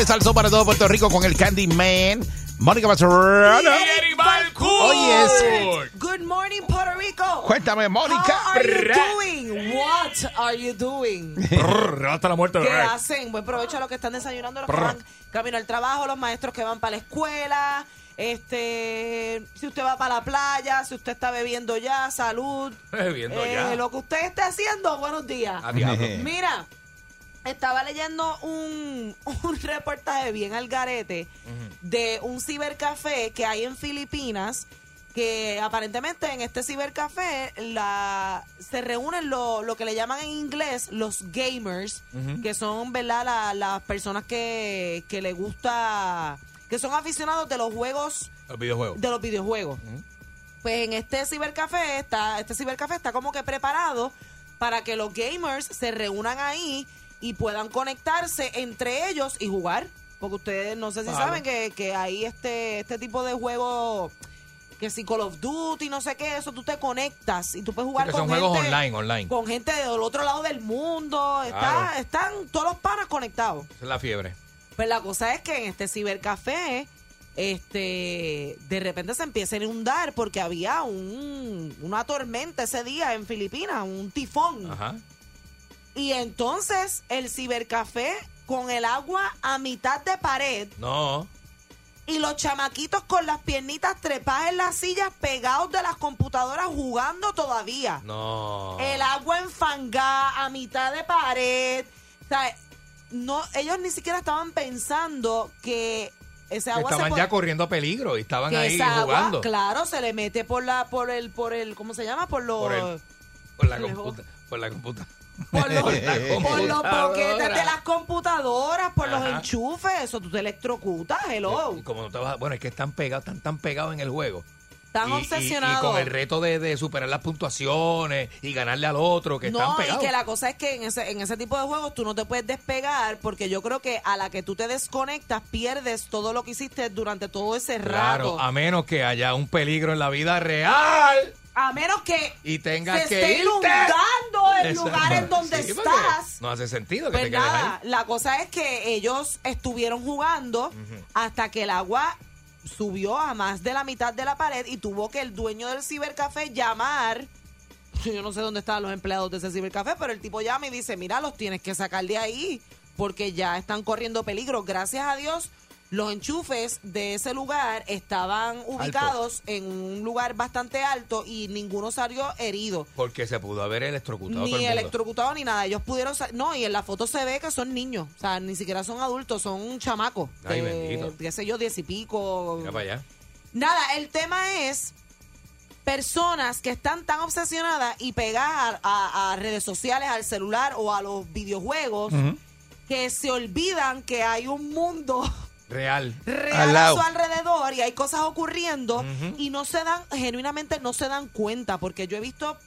De Salso para todo Puerto Rico con el Candyman, Mónica Mazzarano. Oye, es- Good morning, Puerto Rico. Cuéntame, Mónica. How are you doing? What are you doing? Hasta la muerte. ¿Qué hacen? Buen provecho a los que están desayunando, los que van camino al trabajo, los maestros que van para la escuela. Este, si usted va para la playa, si usted está bebiendo ya, salud. Bebiendo Eh, ya. Lo que usted esté haciendo, buenos días. A diablo. Mira, estaba leyendo un, un reportaje bien al garete de un cibercafé que hay en Filipinas que aparentemente en este cibercafé la, se reúnen lo, lo que le llaman en inglés los gamers, que son verdad La- las personas que, que le gusta, que son aficionados de los juegos El videojuego. de los videojuegos. Pues en este cibercafé está, este cibercafé está como que preparado para que los gamers se reúnan ahí y puedan conectarse entre ellos y jugar. Porque ustedes no sé si Claro. saben que, que hay este, este tipo de juegos que si Call of Duty, no sé qué, eso tú te conectas y tú puedes jugar que con son juegos gente- online, online. Con gente del otro lado del mundo. Está, Claro. Están todos los panas conectados. Esa es la fiebre. Pues la cosa es que en este cibercafé, este, de repente se empieza a inundar porque había un, una tormenta ese día en Filipinas, un tifón. Ajá. Y entonces el cibercafé con el agua a mitad de pared No. y los chamaquitos con las piernitas trepadas en las sillas pegados de las computadoras jugando todavía. No. El agua enfangada a mitad de pared. O sea, no, ellos ni siquiera estaban pensando que ese agua Estaban se ya corriendo peligro y estaban ahí esa agua, jugando. claro, se le mete por la, por el, por el, ¿cómo se llama? Por los, Por el- Por la Lejos. computa. Por la computa. por los, por los boquetes de las computadoras, por los enchufes, eso tú te electrocutas, hello. Y como no te vas, bueno, es que están pegados, están tan pegados en el juego. Están Y- y- obsesionados. Y, con el reto de, de superar las puntuaciones y ganarle al otro, que están No, y pegados. que la cosa es que en ese, en ese tipo de juegos tú no te puedes despegar porque yo creo que a la que tú te desconectas pierdes todo lo que hiciste durante todo ese Claro, rato. a menos que haya un peligro en la vida real A menos que y tengas se que esté irte. inundando el lugar en donde Sí, estás. No hace sentido que Pues te nada, ahí. la cosa es que ellos estuvieron jugando hasta que el agua subió a más de la mitad de la pared y tuvo que el dueño del cibercafé llamar. Yo no sé dónde estaban los empleados de ese cibercafé, pero el tipo llama y dice, mira, los tienes que sacar de ahí porque ya están corriendo peligro. Gracias a Dios, los enchufes de ese lugar estaban ubicados en un lugar bastante alto y ninguno salió herido Porque se pudo haber electrocutado todo ni el mundo. electrocutado ni nada. Ellos pudieron. sa- No, y en la foto se ve que son niños. O sea, ni siquiera son adultos, son chamacos. Ay, de, bendito. qué sé yo, diez y pico. Mira para allá. Nada, el tema es personas que están tan obsesionadas y pegadas a, a redes sociales, al celular o a los videojuegos, que se olvidan que hay un mundo Real. real Al a lado. su alrededor y hay cosas ocurriendo y no se dan, genuinamente no se dan cuenta, porque yo he visto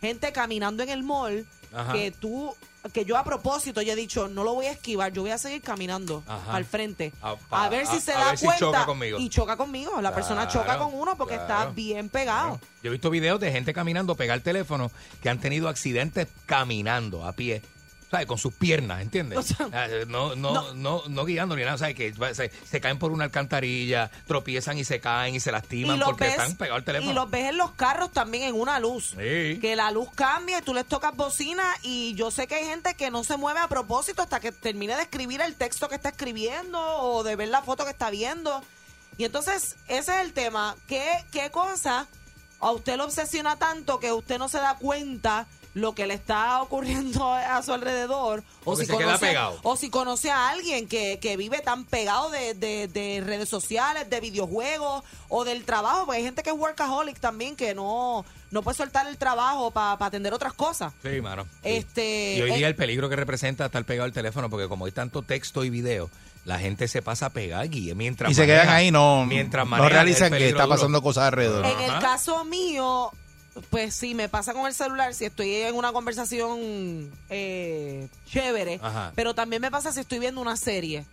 gente caminando en el mall Ajá. que tú, que yo a propósito yo he dicho, no lo voy a esquivar, yo voy a seguir caminando Ajá. al frente. A- pa- ver si a- se a da ver si cuenta. choca conmigo. Y choca conmigo. La persona choca con uno porque está claro. bien pegado. Yo he visto videos de gente caminando, pegar teléfono, que han tenido accidentes caminando a pie. ¿Sabes? Con sus piernas, ¿entiendes? O sea, Ah, no, no, no, no. no, guiando ni nada, ¿sabes? Que se, se caen por una alcantarilla, tropiezan y se caen y se lastiman porque ves- están pegados al teléfono. Y los ves en los carros también en una luz. Sí. Que la luz cambia y tú les tocas bocina y yo sé que hay gente que no se mueve a propósito hasta que termine de escribir el texto que está escribiendo o de ver la foto que está viendo. Y entonces ese es el tema. ¿Qué, qué cosa a usted lo obsesiona tanto que usted no se da cuenta lo que le está ocurriendo a su alrededor o Porque si, conoce, o si conoce a alguien que, que vive tan pegado de, de- de redes sociales, de videojuegos o del trabajo, porque hay gente que es workaholic también que no, no puede soltar el trabajo para atender otras cosas. Sí, mano. Este, Y hoy día eh, el peligro que representa estar pegado al teléfono, porque como hay tanto texto y video, la gente se pasa a pegar y mientras Y se quedan ahí, no, mientras no maneja, realizan el que está duro. pasando cosas alrededor. En el caso mío, pues sí, me pasa con el celular si estoy en una conversación eh, chévere, Ajá. pero también me pasa si estoy viendo una serie.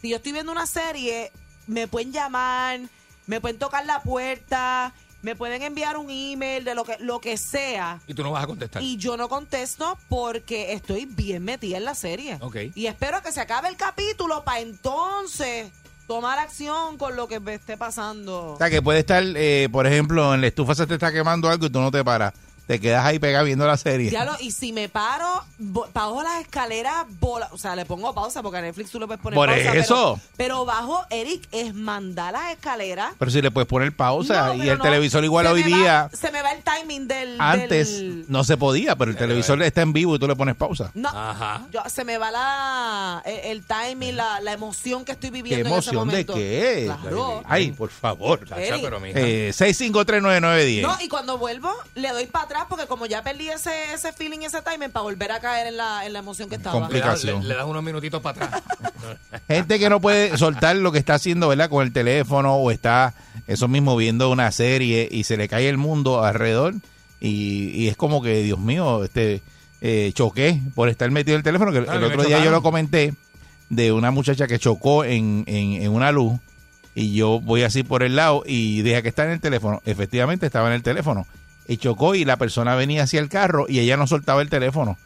Si yo estoy viendo una serie, me pueden llamar, me pueden tocar la puerta, me pueden enviar un email de lo que lo que sea. Y tú no vas a contestar. Y yo no contesto porque estoy bien metida en la serie. Ok. Y espero que se acabe el capítulo para entonces tomar acción con lo que esté pasando. O sea, que puede estar, eh, por ejemplo, en la estufa se te está quemando algo y tú no te paras. Te quedas ahí pegado viendo la serie. Ya lo- y si me paro, bajo las escaleras, bola, o sea, le pongo pausa porque a Netflix tú le puedes poner Por pausa. eso. Pero, pero bajo, Eric, es mandar las escaleras. Pero si le puedes poner pausa No, y el no. televisor igual hoy va- día, se me va el timing del. antes del- no se podía, pero el televisor está en vivo y tú le pones pausa. no, Ajá. yo- se me va la, el, el timing, la, la emoción que estoy ¿Qué viviendo en ese emoción de momento. qué? Claro. Ay, por favor. Eh, 6539910. No, y cuando vuelvo, le doy para atrás porque como ya perdí ese, ese feeling, ese timing, para volver a caer en la, en la emoción que estaba. le, das, complicación. le- le das unos minutitos para atrás. Gente que no puede soltar lo que está haciendo, ¿verdad? Con el teléfono o está, eso mismo, viendo una serie y se le cae el mundo alrededor y, y es como que, Dios mío, este eh, choqué por estar metido en el teléfono. Que el Ah, me otro día yo lo comenté de una muchacha que chocó en, en, en una luz y yo voy así por el lado y deja que está en el teléfono. Efectivamente estaba en el teléfono y chocó y la persona venía hacia el carro y ella no soltaba el teléfono.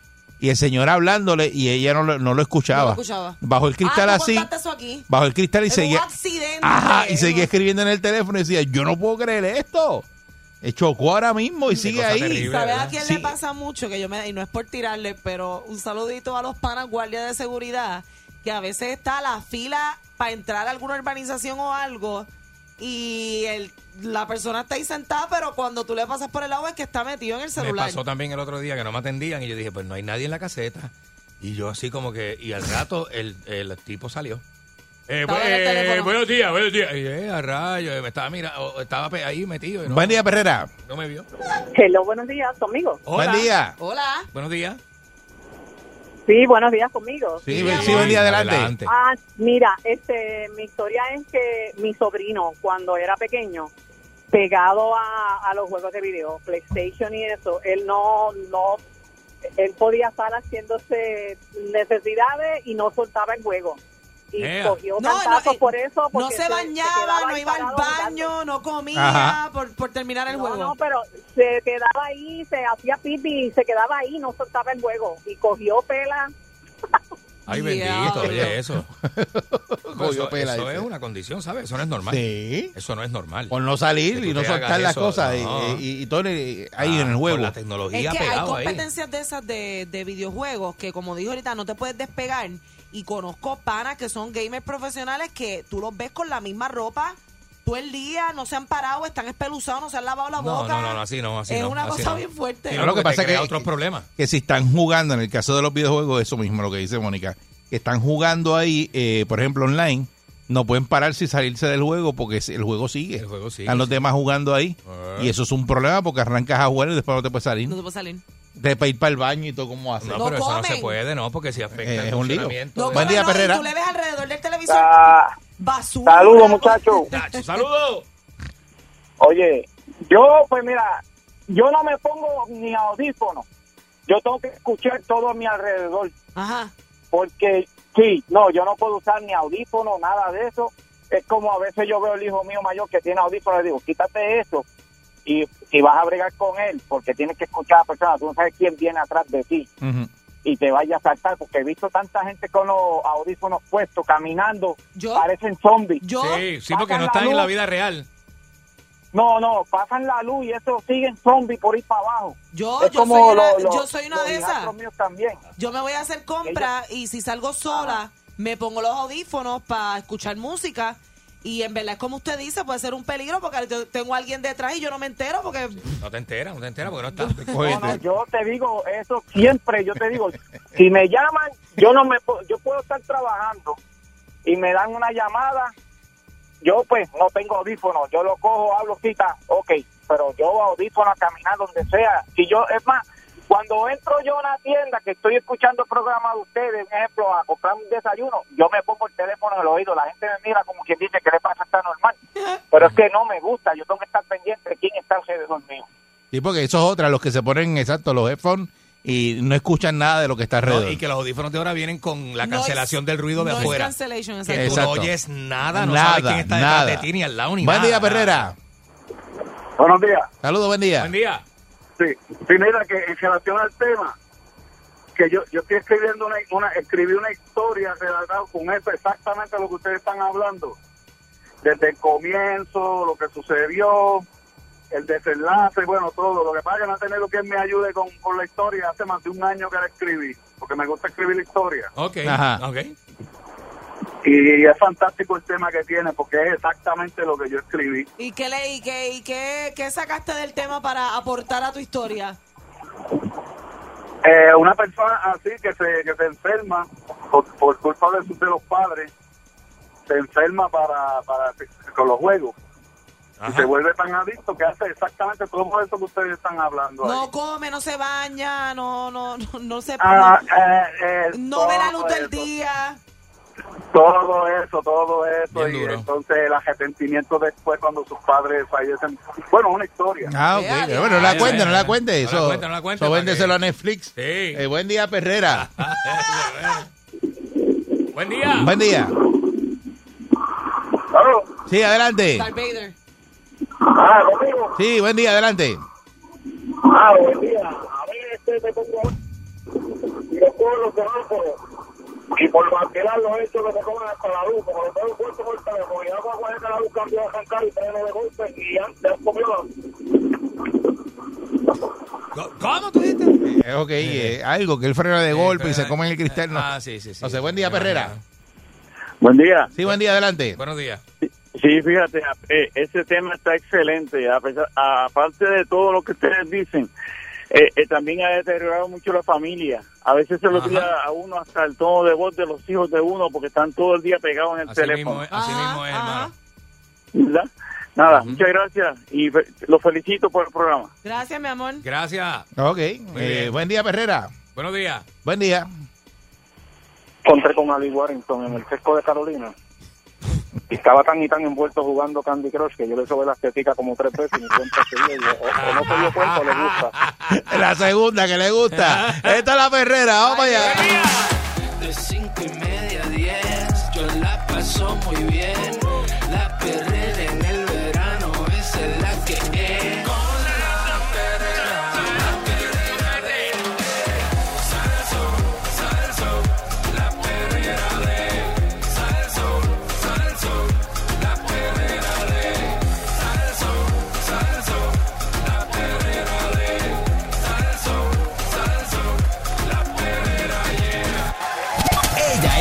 Y el señor hablándole y ella no, lo- no lo escuchaba. No lo escuchaba. Bajo el cristal Ah, tú así contaste eso aquí. bajo el cristal y Es seguía. un accidente. Ajá, y seguía escribiendo en el teléfono y decía, yo no puedo creer esto. Eh, Chocó ahora mismo y sigue ahí. terrible. ¿Sabes a quién Sí. le pasa mucho? Que yo me, y no es por tirarle, pero un saludito a los panas guardias de seguridad, que a veces está la fila para entrar a alguna urbanización o algo, y el, la persona está ahí sentada, pero cuando tú le pasas por el lado es que está metido en el Me celular. pasó también el otro día que no me atendían y yo dije, pues no hay nadie en la caseta. Y yo así como que, y al rato el, el tipo salió. Eh, bu- el eh, buenos días, buenos días. Y eh, a rayo, eh, me estaba mirando, estaba ahí metido. no, Buen día, Perrera. No me vio. Hello, buenos días, conmigo. Hola. Buen día. Hola. Buenos días. Sí, buenos días conmigo. Sí, Sí, sí, buen día, adelante. Ah, mira, este, mi historia es que mi sobrino, cuando era pequeño, pegado a, a los juegos de video, PlayStation y eso, él no, no, él podía estar haciéndose necesidades y no soltaba el juego. Y cogió No, no, eh, por eso. No se, se bañaba, no iba al baño, no comía por, por terminar el No, juego. no, pero se quedaba ahí, se hacía pipi y se quedaba ahí, no soltaba el juego. Y cogió pela. Ay, bendito, oye, eso. Cogió eso pela, eso es una condición, ¿sabes? Eso no es normal. Sí. Eso no es normal. Por no salir y no soltar las cosas y- no. y, y todo ahí Ah, en el Con juego. la Es tecnología que hay pegado ahí. competencias de esas de, de videojuegos que, como dijo ahorita, no te puedes despegar. Y conozco panas que son gamers profesionales que tú los ves con la misma ropa todo el día, no se han parado, están espeluzados, no se han lavado la No, boca. no, no, no, así no, así es no, una así cosa no. bien fuerte. No, lo que pasa es que- otros problemas. que si están jugando, en el caso de los videojuegos, eso mismo lo que dice Mónica, que están jugando ahí, eh, por ejemplo, online, no pueden pararse y salirse del juego porque el juego sigue. El juego sigue, Están los sí. demás jugando ahí. Ah. Y eso es un problema porque arrancas a jugar y después no te puedes salir. No te puedes salir. De para ir para el baño y todo, ¿cómo hace? No, No pero eso no se puede, ¿no? Porque si afecta Eh, el es un lío. No, de- Buen día, no, y tú le ves alrededor del televisor Ah, basura. Saludos, muchachos. ¡Saludos! Oye, yo, pues mira, yo no me pongo ni audífono. Yo tengo que escuchar todo a mi alrededor. Ajá. Porque, sí, no, yo no puedo usar ni audífono, nada de eso. Es como a veces yo veo el hijo mío mayor que tiene audífono y digo, quítate eso. Y si vas a bregar con él, porque tienes que escuchar a la persona, tú no sabes quién viene atrás de ti y te vaya a saltar, porque he visto tanta gente con los audífonos puestos, caminando, Yo, parecen zombies. yo, Sí, sí, porque no la están en la vida real. No, no, pasan la luz y eso siguen zombies por ir para abajo. yo, es yo como soy una, lo- lo- yo soy una de esas. Yo me voy a hacer compras y si salgo sola, me pongo los audífonos para escuchar música Y en verdad es como usted dice, puede ser un peligro porque tengo a alguien detrás y yo no me entero porque No te enteras, no te enteras porque no está. No, no, yo te digo eso siempre, yo te digo, si me llaman, yo no me yo puedo estar trabajando y me dan una llamada, yo pues no tengo audífonos, yo lo cojo, hablo cita, ok, pero yo audífono a caminar donde sea, si yo, es más, cuando entro yo a una tienda que estoy escuchando el programa de ustedes, un ejemplo, a comprar un desayuno, yo me pongo el teléfono en el oído, la gente me mira como quien dice que le pasa, está normal, pero es que no me gusta, yo tengo que estar pendiente de quién está alrededor mío. Sí, porque eso es otra, los que se ponen, exacto, los headphones y no escuchan nada de lo que está No, alrededor. y que los audífonos de ahora vienen con la cancelación del ruido de afuera. cancellation, que exacto. tú Exacto. no oyes nada, no nada, sabes quién está detrás nada. de ti ni al lado ni Buen nada. día, Perrera. Buenos días. Saludos, buen día. Buen día. Sí, sí, mira que en relación al tema, que yo, yo estoy escribiendo una, una, escribí una historia relatada con eso, exactamente lo que ustedes están hablando. Desde el comienzo, lo que sucedió, el desenlace, bueno, todo. Lo que pasa es que no he tenido quien me ayude con, con la historia hace más de un año que la escribí, porque me gusta escribir la historia. Ok, Ajá. ok. Y es fantástico el tema que tiene, porque es exactamente lo que yo escribí. ¿Y qué, le, y qué, y qué, qué sacaste del tema para aportar a tu historia? Eh, una persona así que se, que se enferma por, por culpa de, sus- de los padres, se enferma para, para con los juegos y se vuelve tan adicto que hace exactamente todo eso que ustedes están hablando. ahí. No come, no se baña, no, no, no, no se Ah, no, eh, eh, no ve la luz del eso, día. Todo eso, todo eso. Bien y duro. entonces el arrepentimiento después cuando sus padres fallecen. Bueno, una historia. Ah, ok. Ya. Bueno, no la cuente, no la cuente. No la Eso, cuente, no la cuente, eso véndeselo que- a Netflix. Sí. Eh, buen día, Perrera. Buen día. buen día. Sí, adelante. Ah, conmigo. Sí, buen día, adelante. Ah, buen día. A mí este me pongo y los cojo los semáforos y por vacilar los hechos que se comen hasta la luz, como lo tengo puesto por el teléfono y hago a que la luz cambió a arrancar y freno de golpe y ya, ya comió ¿Cómo tú dijiste? Eh, ok, eh, algo que él frena de golpe y pero- se come en el cristal. No. Ah, sí, sí, sí. No sé, buen día, Perrera. Buen día. Sí, buen día, adelante. Buenos días. Sí, fíjate, eh, ese tema está excelente. A pesar- aparte de todo lo que ustedes dicen, eh, eh, también ha deteriorado mucho la familia. A veces se Ajá. olvida a uno hasta el tono de voz de los hijos de uno porque están todo el día pegados en el Así teléfono. mismo es, así Ajá, mismo es, ajá. hermano. ¿Verdad? Nada, Ujú. muchas gracias y fe- los felicito por el programa. Gracias, mi amor. Gracias. Ok, eh, buen día, Perrera. Buenos días. Buen día. Encontré con Ali Warrington en el sesco de Carolina. Y estaba tan y tan envuelto jugando Candy Crush que yo le sobé las teticas como tres veces y me cuenta que yo, o, o no se dio cuenta o le gusta. La segunda que le gusta. Esta es la Perrera, vamos allá. De cinco y media a diez, yo la paso muy bien.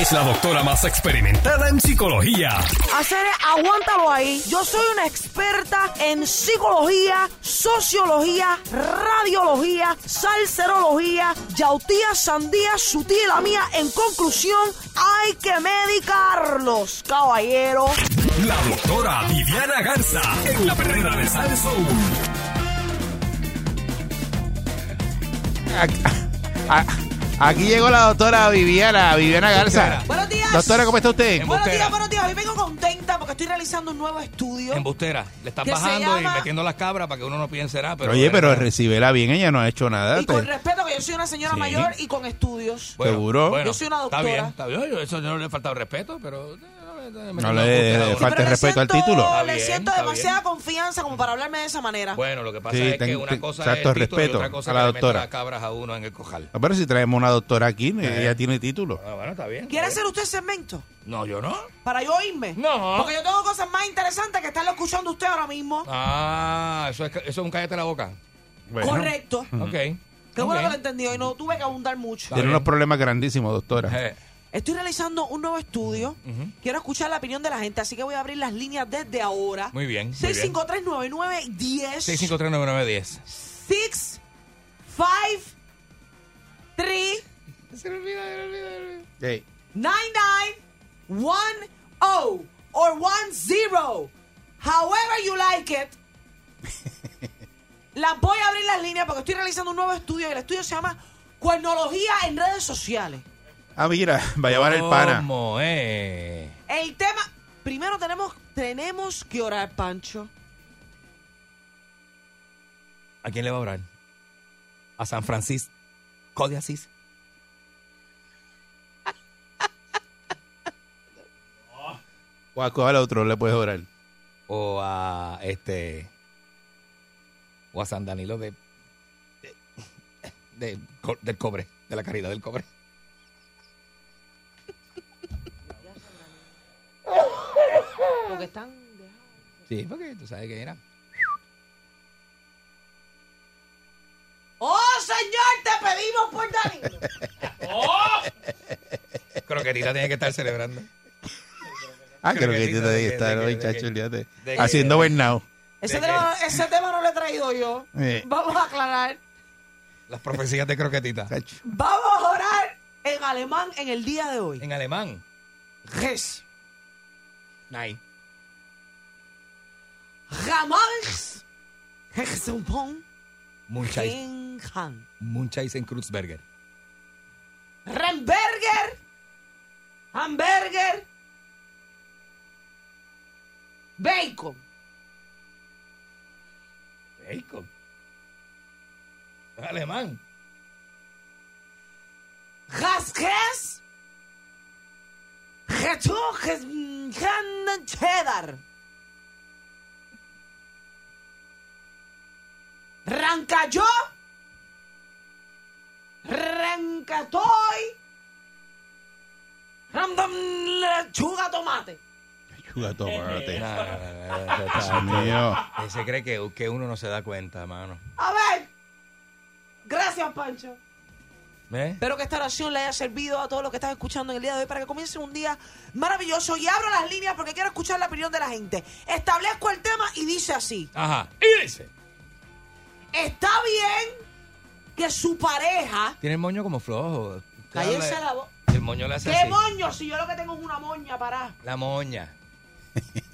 Es la doctora más experimentada en psicología. Hacer, aguántalo ahí. Yo soy una experta en psicología, sociología, radiología, salserología, yautía, sandía, su tía y la mía. En conclusión, hay que medicarlos, caballero. La doctora Viviana Garza en la perrera de Salso. Aquí, llegó la doctora Viviana, Viviana Garza. Buenos días. Doctora, ¿cómo está usted? En- Buenos Embustera. días, buenos días. Hoy vengo contenta porque estoy realizando un nuevo estudio. Embustera. Le están Que se bajando y llama- metiendo las cabras para que uno no piense nada. Pero Oye, pero recíbela bien, ella no ha hecho nada. Y con respeto, que yo soy una señora Sí. mayor y con estudios. Seguro. Yo soy una Está doctora. bien, está bien. Yo- Eso no le he faltado respeto, pero... eh, No le falte respeto al siento- título. Está Le bien, siento demasiada bien. confianza como para hablarme de esa manera. Bueno, lo que pasa Sí, es que una cosa exacto, es el título y respeto otra cosa a es la doctora. cabras a uno en el cojal. No, pero si traemos una doctora aquí, ella tiene título. Ah, bueno, está bien. ¿Quiere hacer usted segmento? No, yo no. Para yo oírme. No. Porque yo tengo cosas más interesantes que estarlo escuchando usted ahora mismo. Ah, eso es, eso es un cállate la boca. Bueno, Correcto. Ok. Qué bueno que lo entendí y no tuve que abundar mucho. Tiene unos problemas grandísimos, doctora. Estoy realizando un nuevo estudio. Quiero escuchar la opinión de la gente, así que voy a abrir las líneas desde ahora. Muy bien, muy bien. 6539910. 6539910. 6 5 3 Ey, 9910 or 10. However you like it. Las voy a abrir las líneas porque estoy realizando un nuevo estudio y el estudio se llama Cuernología en redes sociales. Ah, mira, va a llevar el pana. ¿Cómo es? El tema, primero tenemos, tenemos que orar, Pancho. ¿A quién le va a orar? A San Francisco de Asís. O a cuál otro le puedes orar. O a este. O a San Danilo de. de- de- del cobre. De la caridad del cobre. Porque están. Sí, porque tú sabes que era. ¡Oh, señor! Te pedimos por Danilo. Croquetita tiene que estar celebrando. Ah, Creo creo que estar hoy, chacho, Haciendo Bernau. Ese ¿De tema, ese tema no lo he traído yo. Eh. Vamos a aclarar. Las profecías de croquetita. Chacho. Vamos a orar en alemán en el día de hoy. En alemán. Res. Nein. Jamás. Hexenpon. Munchais. Munchais en Kruzberger. Remberger. Hamburger. Bacon. Bacon. Alemán. Rasques. Getuches. Cheddar. Rancayó. Rancatoy. Random lechuga tomate. Lechuga, tomate. No, no, no, mío. Ese cree que, que uno no se da cuenta, mano. A ver. Gracias, Pancho. ¿Ves? Espero que esta oración le haya servido a todos los que están escuchando en el día de hoy para que comience un día maravilloso. Y abro las líneas porque quiero escuchar la opinión de la gente. Establezco el tema y dice así. Ajá. Y dice. Está bien que su pareja... Tiene el moño como flojo. Cállense la voz. El moño le hace ¿Qué así. moño? Si yo lo que tengo es una moña para... La moña.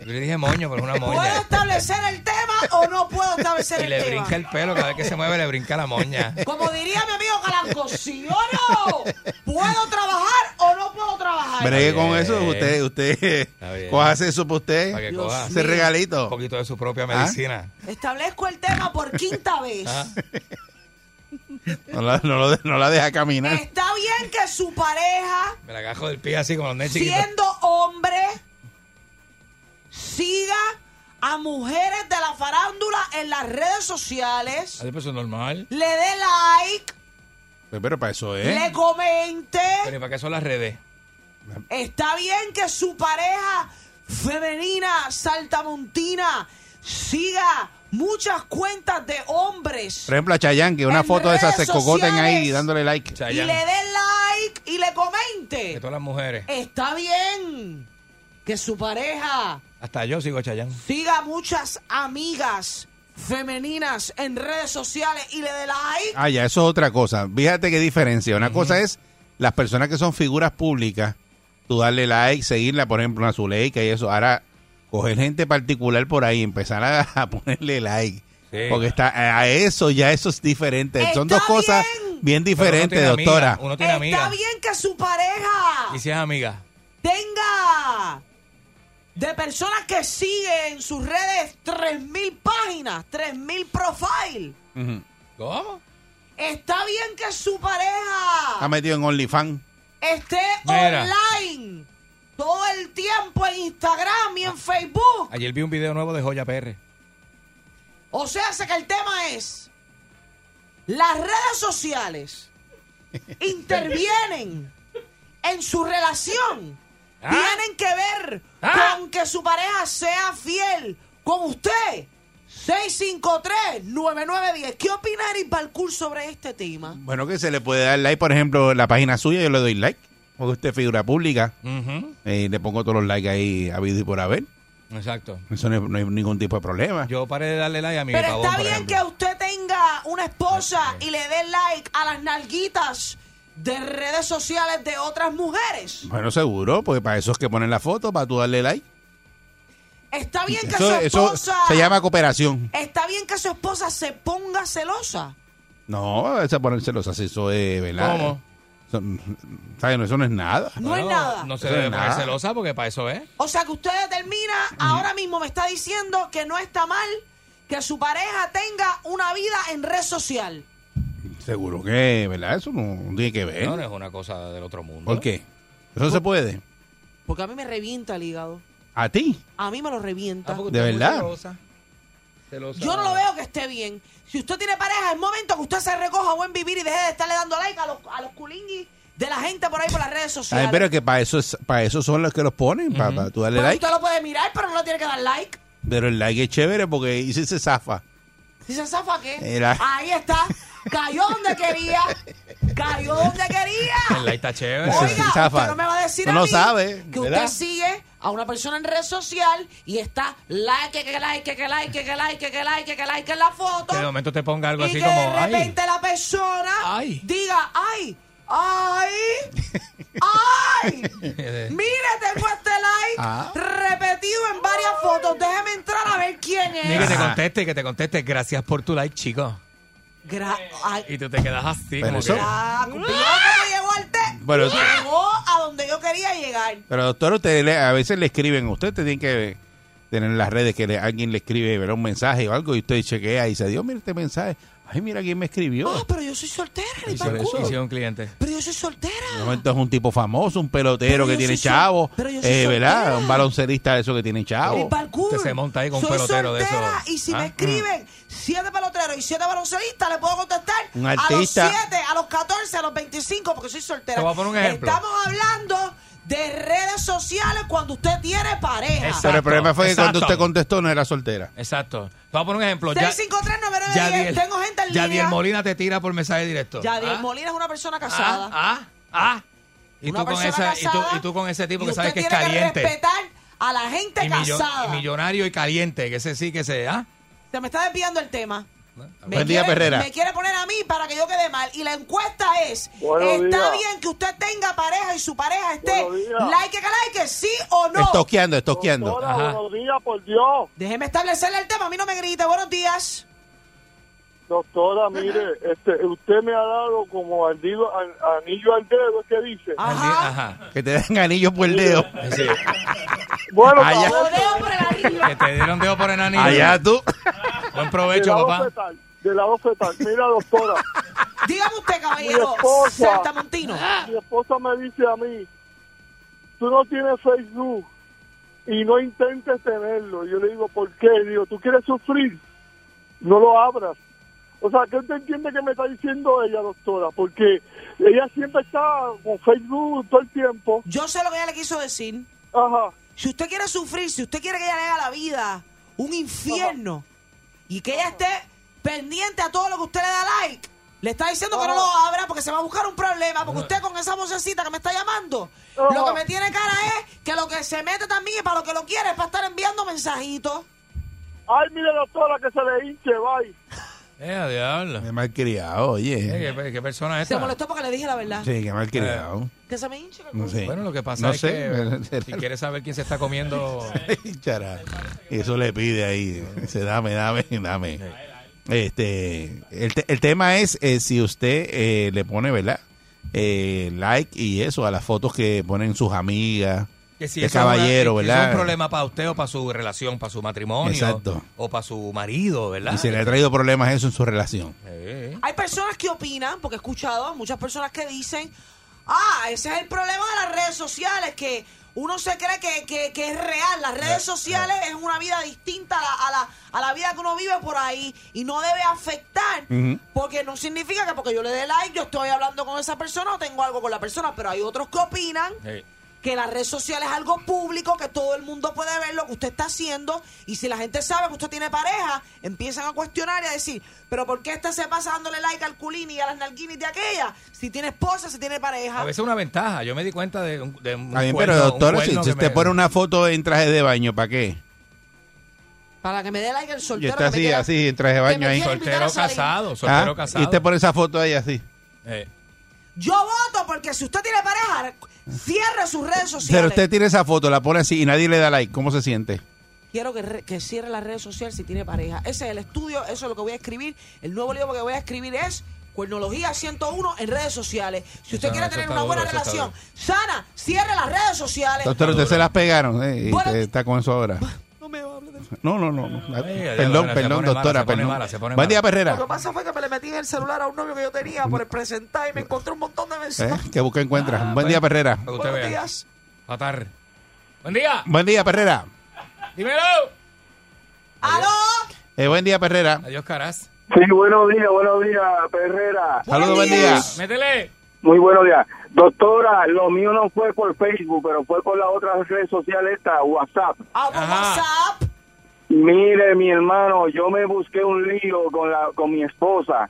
Yo le dije moño, pero es una ¿Puedo moña. establecer el tema o no puedo establecer Y el le tema? brinca el pelo, cada vez que se mueve le brinca la moña. Como diría mi amigo Calanco, ¿sí o no? ¿Puedo trabajar o no puedo trabajar? Bregue con eso, usted, usted, cójase eso para usted. Para que coja Ese mío. regalito. un poquito de su propia ¿Ah? medicina. Establezco el tema por quinta vez. Ah. No la, no lo- no la deja caminar. Está bien que su pareja, Me la agajo del pie así como los siendo hombre, siga a mujeres de la farándula en las redes sociales, Ay, pues eso es normal. le dé like, Pues, pero para eso es. le comente. Pero ¿y para qué son las redes? Está bien que su pareja femenina, saltamontina, siga muchas cuentas de hombres Por ejemplo, a Chayanne, que una foto de esas se redes cocoten ahí dándole like. y Chayanne. le dé like y le De comente. todas las mujeres. Está bien que su pareja Hasta yo sigo Chayán. siga muchas amigas femeninas en redes sociales y le dé like. Ah, ya, eso es otra cosa. Fíjate qué diferencia. Una cosa es las personas que son figuras públicas, tú darle like, seguirla, por ejemplo, a Zuleika y eso. Ahora, coger gente particular por ahí, empezar a, a ponerle like. Sí. Porque está a eso ya eso es diferente. Son dos cosas bien. uno diferentes, amiga, doctora. Uno tiene Está amiga. bien que su pareja Y si es amiga. tenga de personas que siguen en sus redes 3.000 páginas, 3.000 profile. ¿Cómo? Está bien que su pareja Está metido en OnlyFans. esté Mira. online todo el tiempo en Instagram y en Facebook. Ayer vi un video nuevo de Joya PR. O sea, sé que el tema es las redes sociales intervienen en su relación. Ah. Tienen que ver Ah. con que su pareja sea fiel con usted. 653-9910. ¿Qué opina Eric Balcour sobre este tema? Bueno, que se le puede dar like, por ejemplo, en la página suya, yo le doy like. Porque usted es figura pública. Eh, le pongo todos los likes ahí habido y por haber. Exacto. Eso no, es- no hay ningún tipo de problema. Yo paré de darle like a mi Pero pavón, está bien que usted tenga una esposa y le dé like a las nalguitas de redes sociales de otras mujeres. Bueno, seguro, porque para eso es que ponen la foto, para tú darle like. Está bien que Eso, su eso esposa... se llama cooperación. Está bien que su esposa se ponga celosa. No, esa ponérselo así, eso es, ¿verdad? ¿Cómo? Eso, eso no es nada. No es nada. No se Eso debe es poner nada. celosa porque para eso es. O sea que usted determina, ahora mismo me está diciendo que no está mal que su pareja tenga una vida en red social. Seguro que, ¿verdad? Eso no tiene que ver. No, no es una cosa del otro mundo. ¿Por qué? Eso se puede. Porque a mí me revienta el hígado. ¿A ti? A mí me lo revienta. Ah, ¿De es verdad? Yo no lo veo que esté bien. Si usted tiene pareja, es momento que usted se recoja a buen vivir y deje de estarle dando like a los, a los culinguis de la gente por ahí por las redes Ay, sociales. pero que para eso, es, para eso son los que los ponen, para, para tú darle Pero like. usted lo puede mirar, pero no le tiene que dar like. Pero el like es chévere porque ahí sí se zafa. Si se zafa, ¿qué? Era- Ahí está. Cayó donde quería. Cayó donde quería. El like está chévere. Oiga, sí zafa. usted no me va a decir No a lo mí sabe, que ¿verdad? usted sigue a una persona en red social y está like, que like, que like, que like, que like, que like en la foto. Que de momento te ponga algo y así que como. de Ay, repente la persona Ay. diga, ay, ay, ay. Mire, tengo este like Ah. repetido en varias fotos. Déjeme entrar a ver quién Ni que es. te conteste, que te conteste. Gracias por tu like, chico. Gra- ay, Y tú te quedas así, Pero como eso- que. ah, cumplió como llegó al té. Bueno, eso- a donde yo quería llegar. Pero doctor, usted le- a veces le escriben, usted te tiene que tener en las redes que le- alguien le escribe ¿verdad? un mensaje o algo y usted chequea y dice, Dios, mira este mensaje. Ay, mira quién me escribió. Ah, pero yo soy soltera, ni culo. es un cliente. Pero yo soy soltera. De momento es un tipo famoso, un pelotero Pero que yo tiene soy sol- chavo, pero yo soy eh, ¿verdad? soltera. Un baloncerista de eso que tiene Ni chavo. pa'l culo. Usted se monta ahí con un Soy pelotero de soltera, esos. Y si Ah. me escriben siete peloteros y siete baloncelistas, le puedo contestar Un a los artista. 7, a los 14, a los 25, porque soy soltera. Te voy a poner un ejemplo. Estamos hablando de redes sociales cuando usted tiene pareja. Exacto. Pero el problema fue que cuando usted contestó no era soltera. Exacto. Te voy a poner un ejemplo. Ya, 653 Yadiel- tengo gente en Yadiel línea. Molina te tira por mensaje directo. Yadiel ¿Ah? Molina es una persona casada. Ah, ah, ah. Y Una tú, con persona esa, y, tú, casada, y tú con ese tipo y que usted sabes que es tiene caliente. respetar a la gente y, millo- casada. y millonario y caliente, que ese sí que se. ¿ah? Se me está desviando el tema. Me Buen día, Perrera. Me quiere poner a mí para que yo quede mal. Y la encuesta es: Buenos ¿está días. bien que usted tenga pareja y su pareja esté Buenos días. like que like, sí o no? Estoqueando, estoqueando. Doctora, Ajá. buenos días, por Dios. Déjeme establecerle el tema. A mí no me grite. Buenos días. Doctora, mire, este, usted me ha dado como anillo, an- anillo al dedo, ¿qué dice? Ajá. Ajá. Que te den anillos por el dedo. Sí. Bueno, Allá. cabrón, Rodeo por el anillo. Que te dieron dedo por enanillo. Allá tú. Buen de provecho, lado papá. fetal, de lado fetal. Mira, doctora, Dígame usted, caballero. Mi esposa. Saltamontino. mi esposa me dice a mí, tú no tienes Facebook y no intentes tenerlo. Yo le digo, ¿por qué? Digo, ¿tú quieres sufrir? No lo abras. O sea, ¿qué usted entiende que me está diciendo ella, doctora? Porque ella siempre está con Facebook todo el tiempo. Yo sé lo que ella le quiso decir. Ajá. Si usted quiere sufrir, si usted quiere que ella le haga la vida un infierno y que ella esté pendiente a todo lo que usted le da like, le está diciendo que no lo abra porque se va a buscar un problema. Porque usted con esa vocecita que me está llamando, lo que me tiene cara es que lo que se mete también y para lo que lo quiere es para estar enviando mensajitos. Ay, mire, doctora, que se le hinche, bye. Eh, diablo. Qué mal criado, oye. Eh, ¿Qué, qué persona es Se esta? molestó porque le dije la verdad. Sí, qué mal criado. Que se me hinche. que- No sé. Bueno, lo que pasa No es sé. que si quieres saber quién se está comiendo... Chara. Eso le pide ahí. Dice, dame, dame, dame. Este, el, te- el tema es eh, si usted eh, le pone, ¿verdad? Eh, like y eso a las fotos que ponen sus amigas. Que si de una- caballero, que ¿verdad? es un problema para usted o para su relación, para su matrimonio. Exacto. O para su marido, ¿verdad? Y se le ha traído problemas eso en su relación. Eh, Hay personas que opinan, porque he escuchado muchas personas que dicen, ah, ese es el problema de las redes sociales, que uno se cree que, que- que es real. Las redes sociales es una vida distinta a la, a, la, a la vida que uno vive por ahí y no debe afectar, porque no significa que porque yo le dé like, yo estoy hablando con esa persona o tengo algo con la persona, pero hay otros que opinan eh. Que la red social es algo público, que todo el mundo puede ver lo que usted está haciendo. Y si la gente sabe que usted tiene pareja, empiezan a cuestionar y a decir, pero ¿por qué este se pasa dándole like al culini y a las nalguinis de aquella? Si tiene esposa, si tiene pareja. A veces es una ventaja. Yo me di cuenta de un, de un Está bien, cuerno- pero un doctora, si, usted me- pone una foto en traje de baño, ¿para qué? Para que me dé like el Y soltero. está que me así, quiera- así, en traje de baño ahí. Soltero casado, soltero Ah, casado. Y usted pone esa foto ahí así. Eh, Yo voto porque si usted tiene pareja, cierre sus redes sociales. Pero usted tiene esa foto, la pone así y nadie le da like. ¿Cómo se siente? Quiero que, re- que cierre las redes sociales si tiene pareja. Ese es el estudio, eso es lo que voy a escribir. El nuevo libro que voy a escribir es Cuernología 101 en redes sociales. Si usted quiere tener una buena duro, relación sana, cierre las redes sociales. Doctor, usted se las pegaron ¿eh? y Bueno. usted está con eso ahora. No. No, no, perdón, perdón, doctora, Buen día, mala. Lo que Perrera. pasa fue que me le metí en el celular a un novio que yo tenía por el presentar y me encontré un montón de ¿Eh? mensajes. Que busca encuentra. Ah, Buen día, pues. Perrera. Buenos vea. días. Buen día. Buen día, Perrera. Dímelo. ¡Aló! Eh, buen día, Perrera. Adiós, caras. Sí, buenos días, buenos días, Perrera. Saludos, buen día. Métele. Muy buenos días. Doctora, lo mío no fue por Facebook, pero fue por la otra red social esta, WhatsApp. Ah, por Ajá. WhatsApp. Mire, mi hermano, yo me busqué un lío con la con mi esposa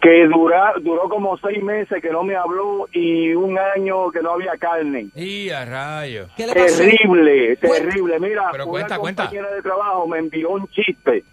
que dura, duró como seis meses que no me habló y un año que no había carne. Y a rayo. ¿Qué le pasó? Terrible, Cuenta. terrible. Mira, Pero una cuenta, cuenta. compañera de trabajo me envió un chiste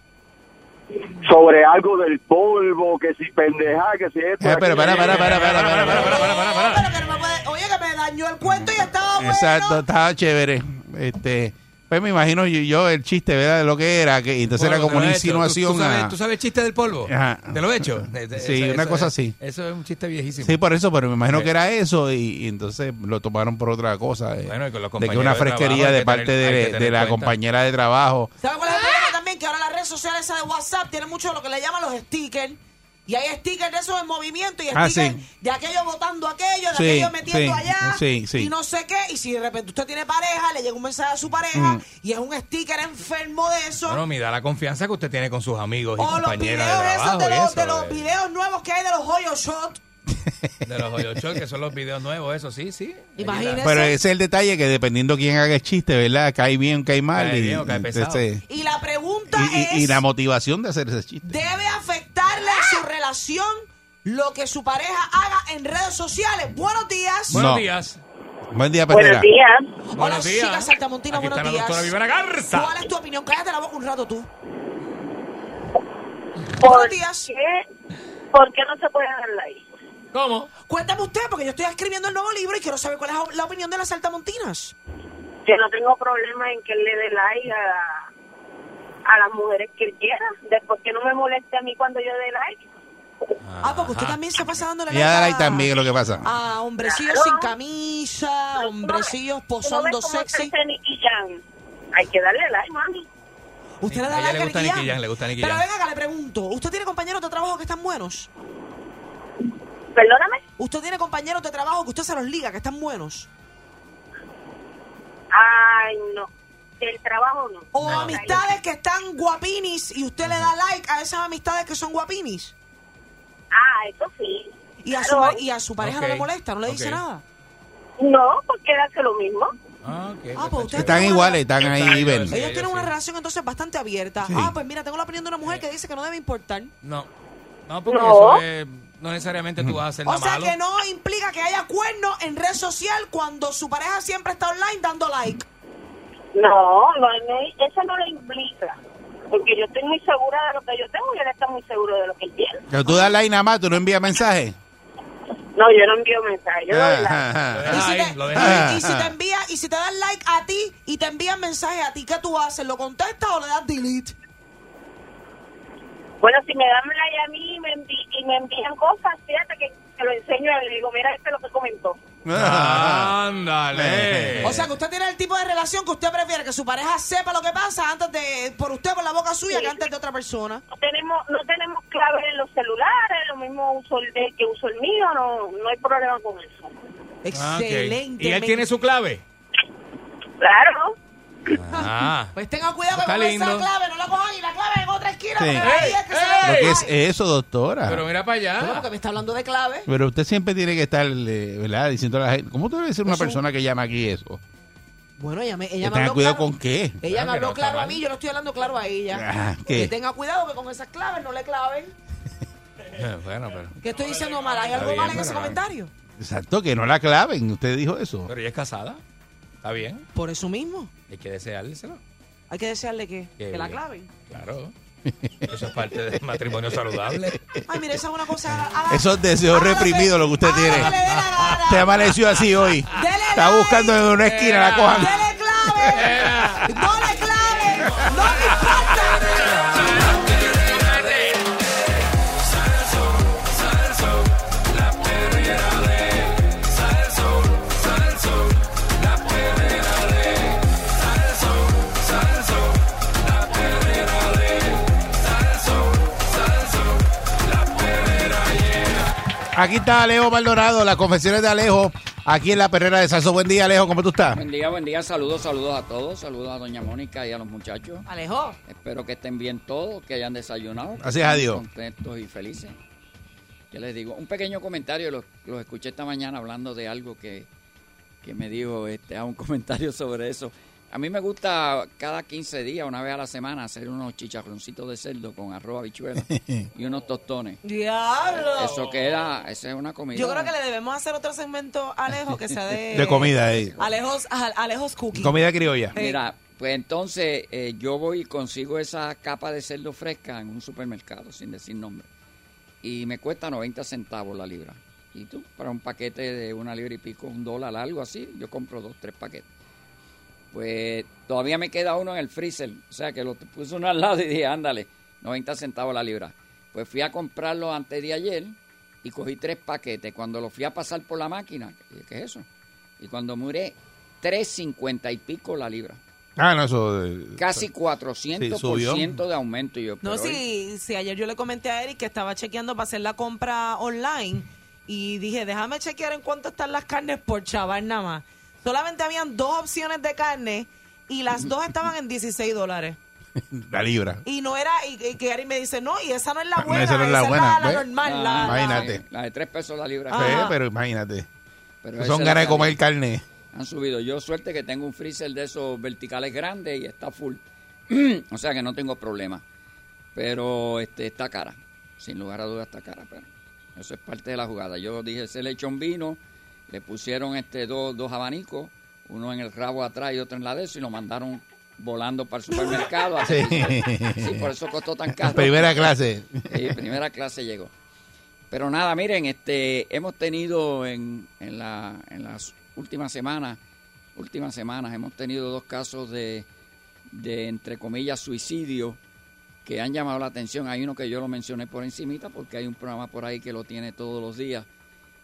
sobre algo del polvo, que si pendeja, que si esto. Eh, pero para, para, para, para, para, para, para, para, para, para. pero que no me puede- Oye, que me dañó el cuento y estaba bueno. Exacto, estaba chévere. Este, pues me imagino yo, yo el chiste, ¿verdad? De lo que era, que entonces Bueno, era como una he insinuación ¿Tú, tú sabes, a- ¿Tú sabes el chiste del polvo? Ajá. ¿Te lo he hecho? Sí, una cosa es- así. Eso es un chiste viejísimo. Sí, por eso, pero me imagino Sí. que era eso y, y entonces lo tomaron por otra cosa. eh, Bueno, y con los de que una de trabajo fresquería de que parte tener- de, la cuenta. compañera de trabajo. ¿Sabes cuál es el problema también? Que ahora las redes sociales esa de WhatsApp tienen mucho de lo que le llaman los stickers. Y hay stickers de esos en movimiento y Ah, stickers sí. de aquello votando aquello, de Sí, aquello metiendo sí, allá. sí, sí. Y no sé qué. Y si de repente usted tiene pareja, le llega un mensaje a su pareja Mm. y es un sticker enfermo de eso. Bueno, me da la confianza que usted tiene con sus amigos y o los compañeras videos de esos trabajo de y los, eso. de los de- videos nuevos que hay de los hoyo shot. De los hoyo short, que son los videos nuevos, eso sí, sí. Imagínese. Pero ese es el detalle que dependiendo quién haga el chiste, ¿verdad? Cae bien, cae mal. Cae y, bien o cae pesado. entonces- Y la pregunta y- y- es... y la motivación de hacer ese chiste. ¿Debe afectarle a su relación lo que su pareja haga en redes sociales? Buenos días. Buenos No. días. Buen día, Perrera. Hola, Buenos días. chicas saltamontinas, Aquí buenos está la días. doctora Viviana Garza. ¿Cuál es tu opinión? Cállate la boca un rato tú. ¿Por Buenos días. qué, ¿Por qué no se puede dar like? ¿Cómo? Cuéntame usted, porque yo estoy escribiendo el nuevo libro y quiero saber cuál es la opinión de las saltamontinas. Yo no tengo problema en que él le dé like a, a las mujeres que él quiera. Después que no me moleste a mí cuando yo dé like. Ah, porque usted también se pasa dándole Ya da a- like también es lo que pasa. A hombrecillos Claro. sin camisa, hombrecillos ¿Tú no posando sexy. Hay que darle like, mami. Usted le A da ella like le gusta a Nicky le gusta Nicky Pero venga acá, le pregunto. ¿Usted tiene compañeros de trabajo que están buenos? Perdóname. ¿Usted tiene compañeros de trabajo que usted se los liga, que están buenos? Ay, no. Del trabajo no. O No, amistades que están guapinis y usted le da like a esas amistades que son guapinis. Ah, eso sí. Y a, Claro. su, y a su pareja no le molesta, no le dice nada. No, porque él hace lo mismo. Ah, ok, Ah, pues Están iguales, están ahí Están Ellos ellos tienen una sí. relación entonces bastante abierta. Sí. Ah, pues mira, tengo la opinión de una mujer que dice que no debe importar. No. No, porque No. eso es... No necesariamente tú vas a hacer O nada sea malo. que no implica que haya cuernos en red social cuando su pareja siempre está online dando like. No, no, no, eso no lo implica. Porque yo estoy muy segura de lo que yo tengo y él está muy seguro de lo que él tiene. Pero tú das like nada más, tú no envías mensaje. No, yo no envío mensajes. Yo doy like. Y si, te, lo deja ahí. y si te envía, y si te dan like a ti y te envían mensaje a ti, ¿qué tú haces? ¿Lo contestas o le das delete? Bueno, si me dan like a mí y me, envi- y me envían cosas, fíjate que te lo enseño y le digo, mira, este es lo que comentó. Ándale. O sea, que usted tiene el tipo de relación que usted prefiere que su pareja sepa lo que pasa antes de por usted por la boca suya que antes de otra persona. No tenemos, no tenemos claves en los celulares, lo mismo uso el de que uso el mío, no, no hay problema con eso. Ah. Excelente. ¿Y él tiene su clave? Claro. Ah. Pues tenga cuidado Está que con esa clave no la cojan y la clave en otra esquina. Sí. porque ahí es que ¿Pero es eso, doctora? Pero Pero, mira para Bueno, allá. porque me está hablando de clave. usted siempre tiene que estar, eh, ¿verdad? Diciendo a la gente. ¿Cómo tú debes ser una Eso- persona que llama aquí eso? Bueno, ella me, ella me tenga habló cuidado claro. con qué. Ella me que habló no claro a mí, yo le estoy hablando claro a ella. Ah, Que tenga cuidado que con esas claves no le claven. Eh, Bueno, pero. ¿Qué estoy diciendo mal? ¿Hay algo bien, mal en pero ese no. comentario? Exacto, que no la claven. Usted dijo eso. Pero ella es casada. Está bien. Por eso mismo. Hay que deseárselo. Hay que desearle que, la bien. claven. Claro. Eso es parte del matrimonio saludable. Ay, mire, esa es una cosa. haga- Esos deseos haga lo que- reprimidos lo que usted tiene. lo que le dé la gana. Usted amaneció así hoy. Dele Está buscando en una esquina la cojan. ¡Dele clave! ¡No Aquí está Alejo Maldonado, las confesiones de Alejo, aquí en la perrera de Salso. Buen día, Alejo, ¿cómo tú estás? Buen día, buen día, saludos, saludos a todos, saludos a doña Mónica y a los muchachos. Alejo. Espero que estén bien todos, que hayan desayunado. que Gracias a estén Dios. Contentos y felices. ¿Qué les digo? Un pequeño comentario, los, los escuché esta mañana hablando de algo que, que me dijo, este, a un comentario sobre eso. A mí me gusta cada 15 días, una vez a la semana, hacer unos chicharroncitos de cerdo con arroz, habichuela y unos tostones. ¡Diablo! Eso queda, esa es una comida. Yo creo que le debemos hacer otro segmento a Alejo que sea de... De comida, eh. Alejos, a- Alejos Cookie. Comida criolla. Mira, pues entonces eh, yo voy y consigo esa capa de cerdo fresca en un supermercado, sin decir nombre. Y me cuesta 90 centavos la libra. Y tú, para un paquete de una libra y pico, un dólar, algo así, yo compro dos, tres paquetes. Pues todavía me queda uno en el freezer. O sea que lo puse uno al lado y dije, ándale, 90 centavos la libra. Pues fui a comprarlo antes de ayer y cogí tres paquetes. Cuando lo fui a pasar por la máquina, dije, ¿qué es eso? Y cuando muré, 3.50 y pico la libra. Ah, no, eso. eh, Casi 400% de aumento. Y yo, No, pero, si, si ayer yo le comenté a Eric que estaba chequeando para hacer la compra online y dije, déjame chequear en cuánto están las carnes por chaval nada más. Solamente habían dos opciones de carne y las dos estaban en 16 dólares. La libra. Y no era, y, y que Eric me dice, no, y esa no es la No, buena, esa no es la buena, la, normal. la- Ah, la- Imagínate. la de 3 pesos la libra. Ah. Sí, pero imagínate. Pero esa Son ganas de comer carne. Han subido. Yo suerte que tengo un freezer de esos verticales grandes y está full. o sea que no tengo problema. Pero este está cara. Sin lugar a dudas está cara. Pero eso es parte de la jugada. Yo dije, se le echó un vino, le pusieron este dos, dos abanicos, uno en el rabo atrás y otro en la de eso, y lo mandaron volando para el supermercado. Sí, por eso costó tan caro. Primera clase. Sí, primera clase llegó. Pero nada, miren, este, hemos tenido en, en, la, en las últimas semanas, últimas semanas, hemos tenido dos casos de, de, entre comillas, suicidio que han llamado la atención. Hay uno que yo lo mencioné por encimita porque hay un programa por ahí que lo tiene todos los días.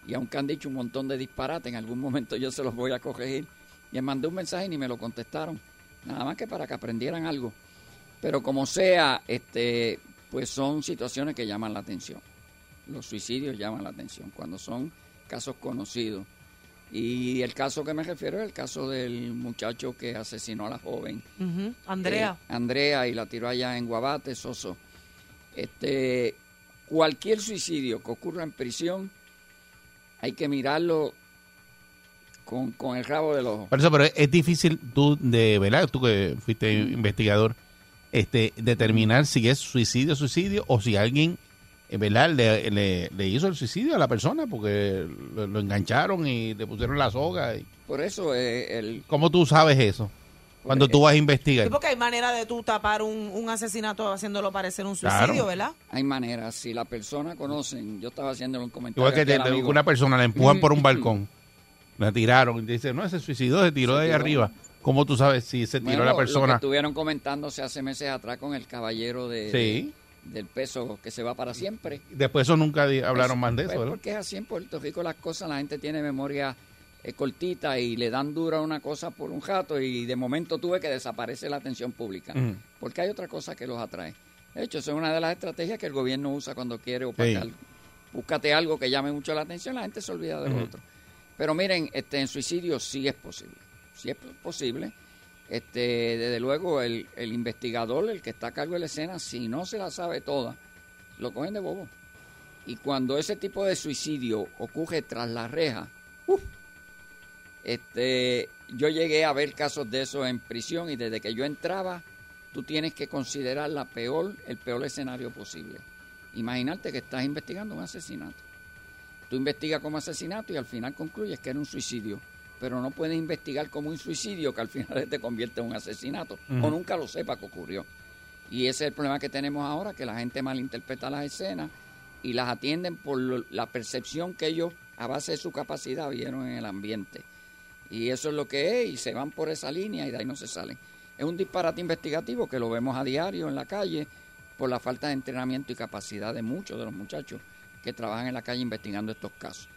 Y aunque han dicho un montón de disparates, en algún momento yo se los voy a corregir. Y les mandé un mensaje y ni me lo contestaron. Nada más que para que aprendieran algo. Pero como sea, este, pues son situaciones que llaman la atención. Los suicidios llaman la atención cuando son casos conocidos. Y el caso que me refiero es el caso del muchacho que asesinó a la joven Andrea. eh, Andrea y la tiró allá en Guabate, Soso. Este, cualquier suicidio que ocurra en prisión hay que mirarlo con, con el rabo del ojo. Por eso, pero es, difícil tú, de verdad, tú que fuiste investigador, este, determinar si es suicidio, suicidio, o si alguien, eh, ¿verdad?, le, le, le hizo el suicidio a la persona porque lo, lo engancharon y le pusieron la soga. Y, Por eso eh, el, ¿Cómo tú sabes eso? Cuando Pues, tú vas a investigar. Sí, porque hay manera de tú tapar un, un asesinato haciéndolo parecer un suicidio, Claro. ¿verdad? hay maneras. Si la persona conocen, yo estaba haciendo un comentario. Igual que te- amigo. una persona la empujan por un balcón, la tiraron y te dicen, no, se suicidó, se tiró Se de ahí tiró. arriba. ¿Cómo tú sabes si se tiró Bueno, la lo- Lo persona? que estuvieron comentándose hace meses atrás con el caballero de, Sí. de- del peso que se va para siempre. Después eso nunca hablaron Pues, más de pues, eso, ¿verdad? Porque es así en Puerto Rico las cosas, la gente tiene memoria eh, cortita y le dan dura una cosa por un rato y de momento tuve que desaparece la atención pública. Porque hay otra cosa que los atrae. De hecho, eso es una de las estrategias que el gobierno usa cuando quiere opacar. Sí. Búscate algo que llame mucho la atención, la gente se olvida de lo otro. Pero miren, este, en suicidio sí es posible. Sí es posible. Este, desde luego, el, el investigador, el que está a cargo de la escena, si no se la sabe toda, lo cogen de bobo. Y cuando ese tipo de suicidio ocurre tras la reja, uf, este, yo llegué a ver casos de eso en prisión y desde que yo entraba, tú tienes que considerar la peor, el peor escenario posible. Imaginarte que estás investigando un asesinato. Tú investigas como asesinato y al final concluyes que era un suicidio, pero no puedes investigar como un suicidio que al final te convierte en un asesinato o nunca lo sepa que ocurrió. Y ese es el problema que tenemos ahora, que la gente malinterpreta las escenas y las atienden por lo- la percepción que ellos, a base de su capacidad, vieron en el ambiente. Y eso es lo que es, y se van por esa línea y de ahí no se salen. Es un disparate investigativo que lo vemos a diario en la calle por la falta de entrenamiento y capacidad de muchos de los muchachos que trabajan en la calle investigando estos casos.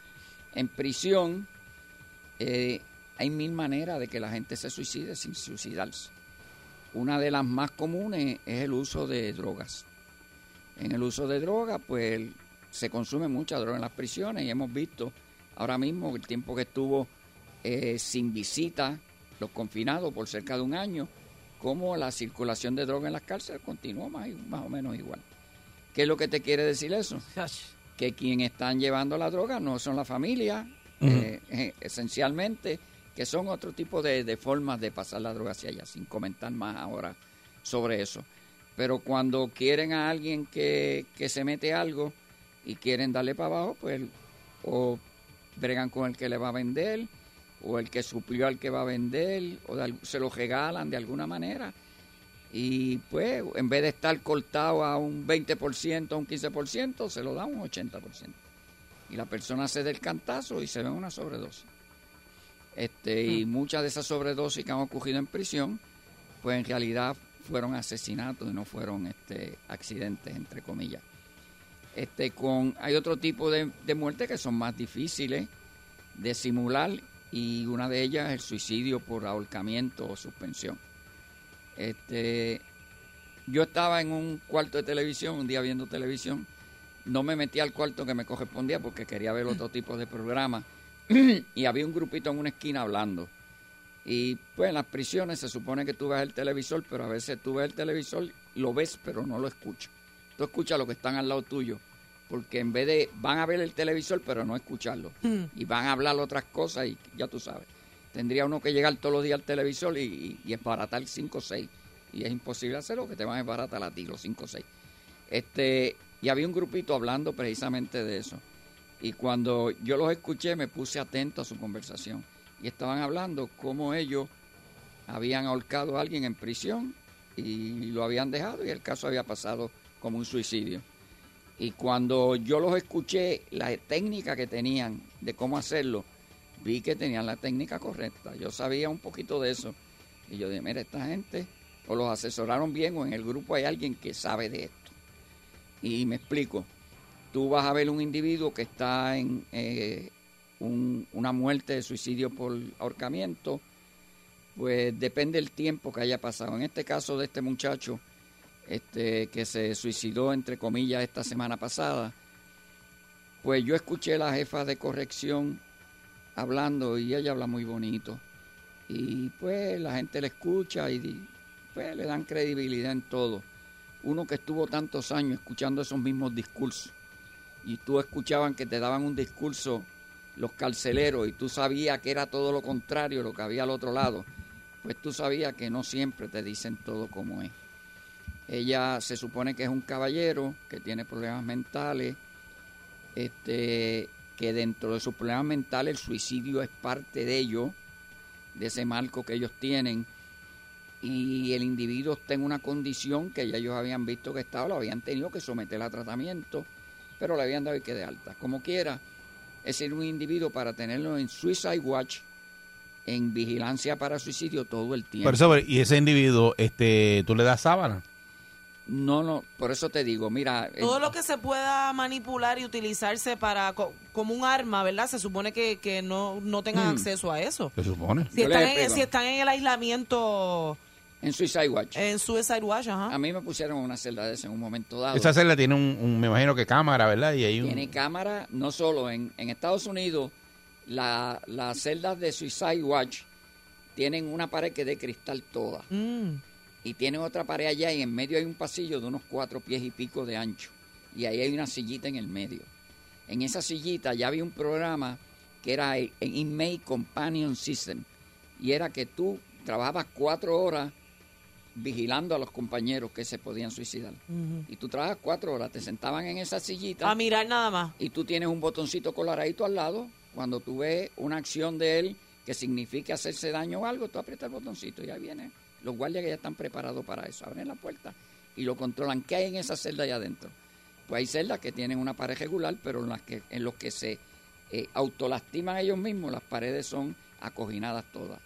En prisión eh, hay mil maneras de que la gente se suicide sin suicidarse. Una de las más comunes es el uso de drogas. En el uso de drogas, pues se consume mucha droga en las prisiones y hemos visto ahora mismo el tiempo que estuvo eh, sin visita los confinados por cerca de un año, cómo la circulación de droga en las cárceles continuó más, más o menos igual. ¿Qué es lo que te quiere decir eso? Que quien están llevando la droga no son la familia, eh, eh, esencialmente, que son otro tipo de, de formas de pasar la droga hacia allá, sin comentar más ahora sobre eso. Pero cuando quieren a alguien que, que se mete algo y quieren darle para abajo, pues o bregan con el que le va a vender, o el que suplió al que va a vender, o de se lo regalan de alguna manera. Y pues, en vez de estar cortado a un 20%, a un 15%, se lo da a un 80%. Y la persona se da el cantazo y se ve una sobredosis. Este, y muchas de esas sobredosis que han ocurrido en prisión, pues en realidad fueron asesinatos y no fueron este, accidentes, entre comillas. Este, con, hay otro tipo de, de muertes que son más difíciles de simular y una de ellas el suicidio por ahorcamiento o suspensión. Este, yo estaba en un cuarto de televisión, un día viendo televisión, no me metí al cuarto que me correspondía porque quería ver otro tipo de programa y había un grupito en una esquina hablando. Y pues en las prisiones se supone que tú ves el televisor, pero a veces tú ves el televisor, lo ves, pero no lo escuchas. Tú escuchas lo que están al lado tuyo, porque en vez de van a ver el televisor, pero no escucharlo. Y van a hablar otras cosas y ya tú sabes. Tendría uno que llegar todos los días al televisor y, y, y esbaratar 5 o 6. Y es imposible hacerlo, que te van a esbaratar a ti los 5 o 6. Este, y había un grupito hablando precisamente de eso. Y cuando yo los escuché, me puse atento a su conversación. Y estaban hablando cómo ellos habían ahorcado a alguien en prisión y lo habían dejado y el caso había pasado como un suicidio. Y cuando yo los escuché, la técnica que tenían de cómo hacerlo, vi que tenían la técnica correcta. Yo sabía un poquito de eso. Y yo dije, mira, esta gente o los asesoraron bien o en el grupo hay alguien que sabe de esto. Y me explico. Tú vas a ver un individuo que está en eh, un- una muerte de suicidio por ahorcamiento, pues depende del tiempo que haya pasado. En este caso de este muchacho, este que se suicidó entre comillas esta semana pasada, pues yo escuché a la jefa de corrección hablando y ella habla muy bonito. Y pues la gente le escucha y pues le dan credibilidad en todo. Uno que estuvo tantos años escuchando esos mismos discursos y tú escuchaban que te daban un discurso los carceleros y tú sabías que era todo lo contrario lo que había al otro lado, pues tú sabías que no siempre te dicen todo como es. Ella se supone que es un caballero que tiene problemas mentales, este, que dentro de sus problemas mentales el suicidio es parte de ello, de ese marco que ellos tienen, y el individuo está en una condición que ya ellos habían visto que estaba, lo habían tenido que someter a tratamiento, pero le habían dado y que de alta. Como quiera, es decir, un individuo para tenerlo en Suicide Watch, en vigilancia para suicidio todo el tiempo. Por eso, y ese individuo, este, tú le das sábana. No, no, por eso te digo, mira, eh, Todo lo que se pueda manipular y utilizarse para co- como un arma, ¿verdad? Se supone que, que no, no tengan Mm. acceso a eso. Se supone. Si están, en, si están en el aislamiento en Suicide Watch, en Suicide Watch, ajá. a mí me pusieron una celda de esa en un momento dado. Esa celda tiene un, un- me imagino que cámara, ¿verdad? Y hay un... Tiene cámara, no solo en, en Estados Unidos, la- las celdas de Suicide Watch tienen una pared que es de cristal toda. Mm. Y tienen otra pared allá y en medio hay un pasillo de unos cuatro pies y pico de ancho. Y ahí hay una sillita en el medio. En esa sillita ya había un programa que era el Inmate Companion System. Y era que tú trabajabas cuatro horas vigilando a los compañeros que se podían suicidar. Y tú trabajas cuatro horas, te sentaban en esa sillita A mirar nada más. y tú tienes un botoncito coloradito al lado. Cuando tú ves una acción de él que signifique hacerse daño o algo, tú aprietas el botoncito y ahí viene. Los guardias que ya están preparados para eso, abren la puerta y lo controlan. ¿Qué hay en esa celda allá adentro? Pues hay celdas que tienen una pared regular, pero en las que en los que se eh, autolastiman ellos mismos, las paredes son acoginadas todas.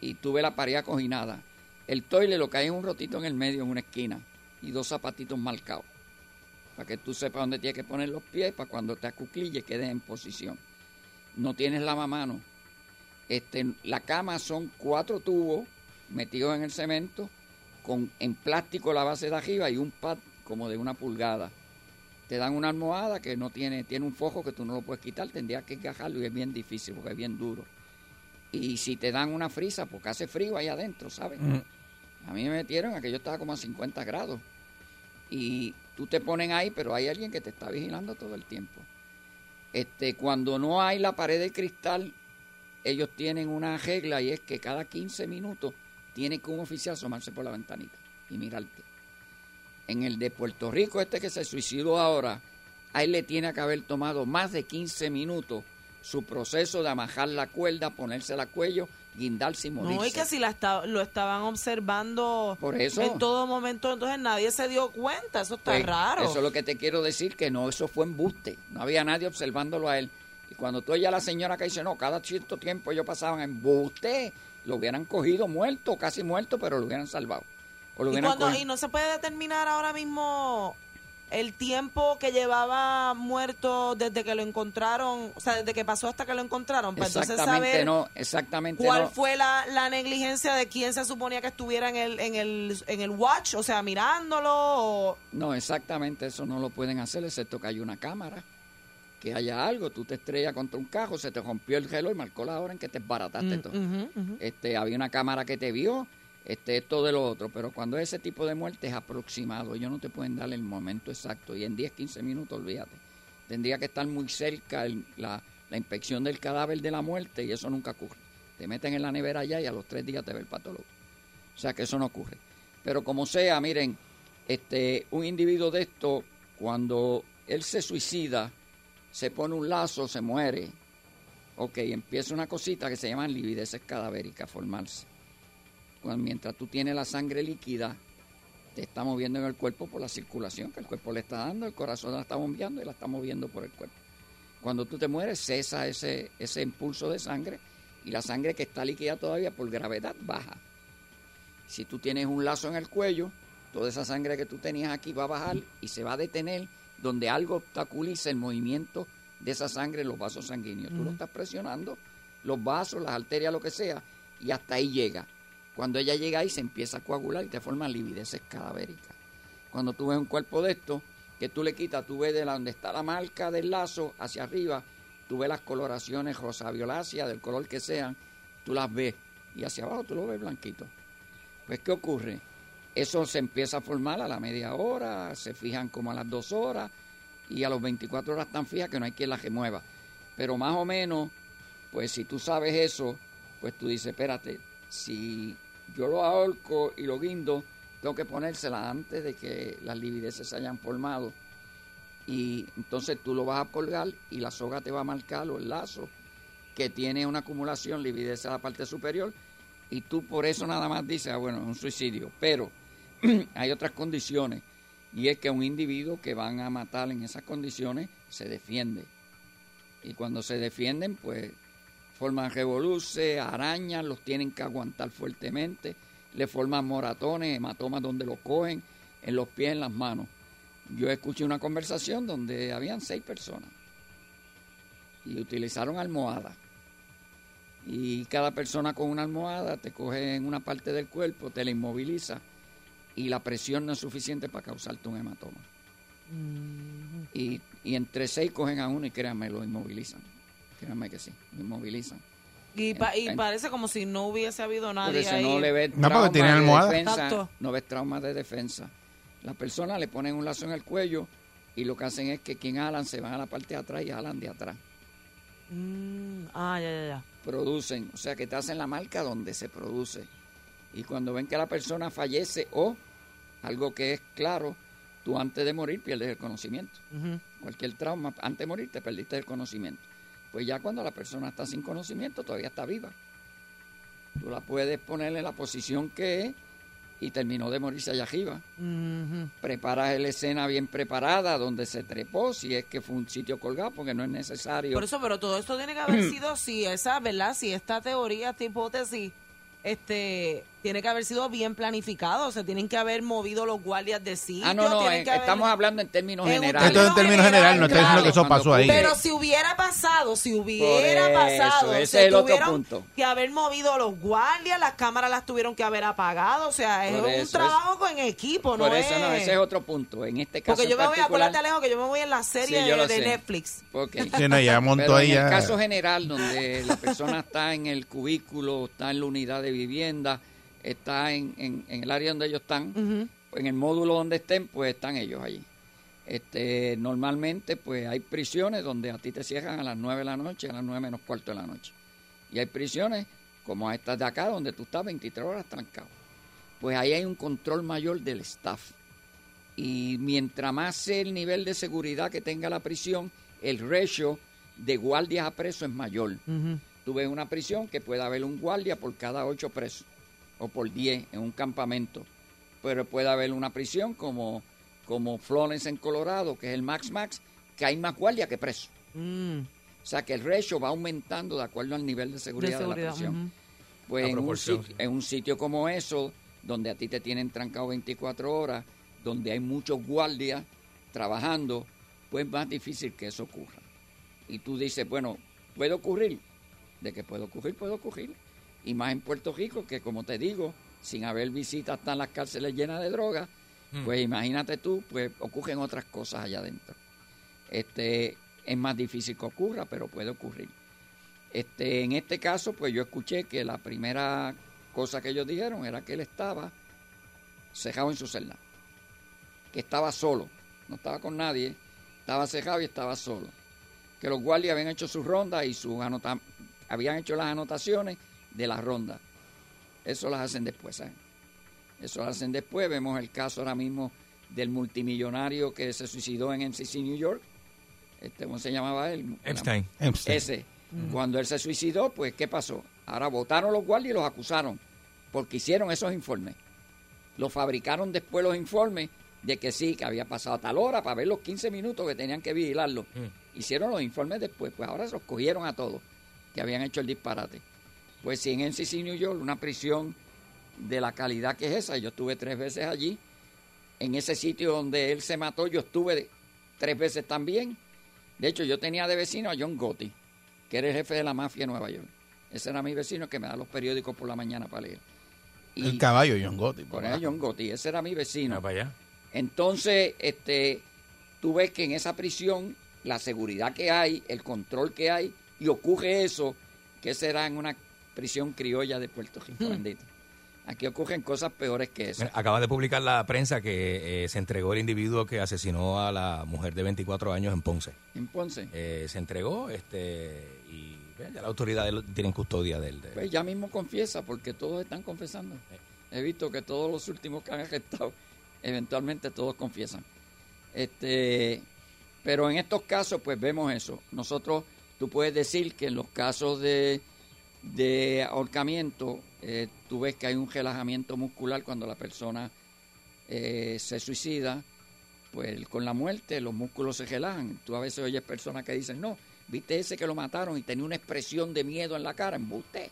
Y tú ves la pared acoginada. El toile lo que hay es un rotito en el medio, en una esquina, y dos zapatitos marcados para que tú sepas dónde tienes que poner los pies para cuando te acuclilles quedes en posición. No tienes lavamano. Este, la cama son cuatro tubos metidos en el cemento con en plástico la base de arriba y un pad como de una pulgada. Te dan una almohada que no tiene tiene un fojo que tú no lo puedes quitar, tendrías que encajarlo y es bien difícil porque es bien duro. Y si te dan una frisa porque hace frío ahí adentro, ¿sabes? A mí me metieron a que yo estaba como a 50 grados y tú te ponen ahí, pero hay alguien que te está vigilando todo el tiempo. Este, cuando no hay la pared de cristal, ellos tienen una regla y es que cada 15 minutos tiene que un oficial asomarse por la ventanita y mirarte. En el de Puerto Rico, este que se suicidó ahora, a él le tiene que haber tomado más de 15 minutos su proceso de amajar la cuerda, ponérsela al cuello, guindarse y morirse. No, y que si la lo estaban observando Por eso. en todo momento, entonces nadie se dio cuenta. Eso está Pues, raro. Eso es lo que te quiero decir, que no, eso fue embuste. No había nadie observándolo a él. Y cuando tú oyes a la señora que dice, no, cada cierto tiempo ellos pasaban en embuste, lo hubieran cogido muerto, casi muerto, pero lo hubieran salvado. O lo y, cuando- y no se puede determinar ahora mismo el tiempo que llevaba muerto desde que lo encontraron, o sea, desde que pasó hasta que lo encontraron. Para entonces Exactamente saber no, exactamente cuál no. fue la, la negligencia de quién se suponía que estuviera en el, en el, en el watch, o sea, mirándolo. o- No, exactamente eso no lo pueden hacer, excepto que hay una cámara, que haya algo, tú te estrellas contra un cajo, se te rompió el reloj y marcó la hora en que te esbarataste Mm, todo. este, había una cámara que te vio, este, esto de lo otro, pero cuando ese tipo de muerte es aproximado, ellos no te pueden dar el momento exacto y en 10, 15 minutos, olvídate. Tendría que estar muy cerca el- la, la inspección del cadáver de la muerte y eso nunca ocurre. Te meten en la nevera allá y a los tres días te ve el patólogo. O sea que eso no ocurre. Pero como sea, miren, este, un individuo de esto, cuando él se suicida, se pone un lazo, se muere, ok, empieza una cosita que se llama livideces cadavéricas formarse. Cuando, mientras tú tienes la sangre líquida, te está moviendo en el cuerpo por la circulación que el cuerpo le está dando, el corazón la está bombeando y la está moviendo por el cuerpo. Cuando tú te mueres, cesa ese, ese impulso de sangre y la sangre que está líquida todavía por gravedad baja. Si tú tienes un lazo en el cuello, toda esa sangre que tú tenías aquí va a bajar y se va a detener donde algo obstaculiza el movimiento de esa sangre en los vasos sanguíneos. Tú lo estás presionando, los vasos, las arterias, lo que sea, y hasta ahí llega. Cuando ella llega ahí se empieza a coagular y te forman livideces cadavéricas. Cuando tú ves un cuerpo de esto, que tú le quitas, tú ves de la, donde está la marca del lazo hacia arriba, tú ves las coloraciones rosa violácea, del color que sean, tú las ves. Y hacia abajo tú lo ves blanquito. Pues, ¿qué ocurre? Eso se empieza a formar a la media hora, se fijan como a las dos horas, y a los 24 horas tan fijas que no hay quien las remueva. Pero más o menos, pues si tú sabes eso, pues tú dices, espérate, si yo lo ahorco y lo guindo, tengo que ponérsela antes de que las livideces se hayan formado. Y entonces tú lo vas a colgar y la soga te va a marcar o el lazo que tiene una acumulación lividez a la parte superior y tú por eso nada más dices, ah, bueno, es un suicidio. Pero hay otras condiciones y es que un individuo que van a matar en esas condiciones se defiende. Y cuando se defienden, pues forman revoluces, arañas, los tienen que aguantar fuertemente, le forman moratones, hematomas donde lo cogen, en los pies, en las manos. Yo escuché una conversación donde habían seis personas y utilizaron almohadas. Y cada persona con una almohada te coge en una parte del cuerpo, te la inmoviliza y la presión no es suficiente para causarte un hematoma. Y, y entre seis cogen a uno y créanme, lo inmovilizan. Créanme que sí, lo inmovilizan. Y, pa- y parece como si no hubiese habido Por nadie eso ahí. no le ves No, porque tiene de almohada. defensa, Exacto. no ves trauma de defensa. La persona le ponen un lazo en el cuello y lo que hacen es que quien jalan se van a la parte de atrás y jalan de atrás. Mm, ah, ya, ya, ya. Producen, o sea que te hacen la marca donde se produce. Y cuando ven que la persona fallece o algo que es claro, tú antes de morir pierdes el conocimiento. Cualquier trauma, antes de morir te perdiste el conocimiento. Pues ya cuando la persona está sin conocimiento, todavía está viva. Tú la puedes poner en la posición que es y terminó de morirse allá arriba. Preparas la escena bien preparada, donde se trepó, si es que fue un sitio colgado, porque no es necesario. Por eso, pero todo esto tiene que haber sido, si esa, ¿verdad? Si esta teoría, esta hipótesis, este, tiene que haber sido bien planificado. Se tienen que haber movido los guardias de sitio. ah, no, no, eh, haber- estamos hablando en términos En generales. Esto es en términos general, no está diciendo que eso pasó ahí. Pero si hubiera pasado, si hubiera Por pasado, ese se es el otro tuvieron punto. que haber movido los guardias, las cámaras las tuvieron que haber apagado. O sea, es Por un eso, trabajo con equipo, Por no eso es... no, ese es otro punto. En este caso Porque yo en me voy, particular, acuérdate Alejo, que yo me voy en la serie Sí, de. Netflix. Ok. Sí, no, ya montó Pero ahí en ya. el caso general, donde la persona está en el cubículo, está en la unidad de vivienda, está en, en- en el área donde ellos están, en el módulo donde estén, pues están ellos allí. Este, normalmente, pues hay prisiones donde a ti te cierran a las 9 de la noche, a las 9 menos cuarto de la noche. Y hay prisiones como estas de acá, donde tú estás 23 horas trancado. Pues ahí hay un control mayor del staff. Y mientras más sea el nivel de seguridad que tenga la prisión, el ratio de guardias a presos es mayor. Ujú. Tú ves una prisión que puede haber un guardia por cada ocho presos o por 10 en un campamento. Pero puede haber una prisión como, como Florence en Colorado, que es el Max Max, que hay más guardias que presos. Mm, O sea que el ratio va aumentando de acuerdo al nivel de de seguridad de, la prisión. Pues La en un, sitio, sí. en un sitio como eso, donde a ti te tienen trancado 24 horas, donde hay muchos guardias trabajando, pues es más difícil que eso ocurra. Y tú dices, bueno, ¿puede ocurrir? De que puede ocurrir, puede ocurrir. Y más en Puerto Rico, que como te digo, sin haber visitas están las cárceles llenas de drogas, pues imagínate tú, pues ocurren otras cosas allá adentro. Este, es más difícil que ocurra, pero puede ocurrir. Este, en este caso, pues yo escuché que la primera cosa que ellos dijeron era que él estaba cejado en su celda, que estaba solo, no estaba con nadie, estaba cejado y estaba solo, que los guardias habían hecho sus rondas y sus habían hecho las anotaciones de las rondas. Eso las hacen después, ¿saben? Eso lo hacen después. Vemos el caso ahora mismo del multimillonario que se suicidó en MCC New York. Este, ¿Cómo se llamaba él? Epstein. Epstein. Ese. Cuando él se suicidó, pues, ¿qué pasó? Ahora votaron los guardias y los acusaron porque hicieron esos informes. Los fabricaron después los informes de que sí, que había pasado a tal hora para ver los 15 minutos que tenían que vigilarlo. Hicieron los informes después, pues ahora se los cogieron a todos que habían hecho el disparate. Pues si en NCC New York, una prisión de la calidad que es esa, yo estuve tres veces allí, en ese sitio donde él se mató, yo estuve tres veces también. De hecho, yo tenía de vecino a John Gotti, que era el jefe de la mafia de Nueva York. Ese era mi vecino que me da los periódicos por la mañana para leer. Y El caballo, John Gotti. con él John Gotti, ese era mi vecino. Para allá. Entonces, este, tú ves que en esa prisión la seguridad que hay, el control que hay, y ocurre eso, que será en una prisión criolla de Puerto Rico, bendito. Aquí ocurren cosas peores que eso. Acaba de publicar la prensa que eh, se entregó el individuo que asesinó a la mujer de 24 años en Ponce. En Ponce. Eh, se entregó este y ya la autoridad tiene custodia del... de- Pues ya mismo confiesa, porque todos están confesando. He visto que todos los últimos que han arrestado, eventualmente todos confiesan. Este, pero en estos casos, pues vemos eso. Nosotros, tú puedes decir que en los casos de, de ahorcamiento, eh, tú ves que hay un relajamiento muscular cuando la persona eh, se suicida, pues con la muerte los músculos se relajan. Tú a veces oyes personas que dicen, no, viste ese que lo mataron y tenía una expresión de miedo en la cara, embuste.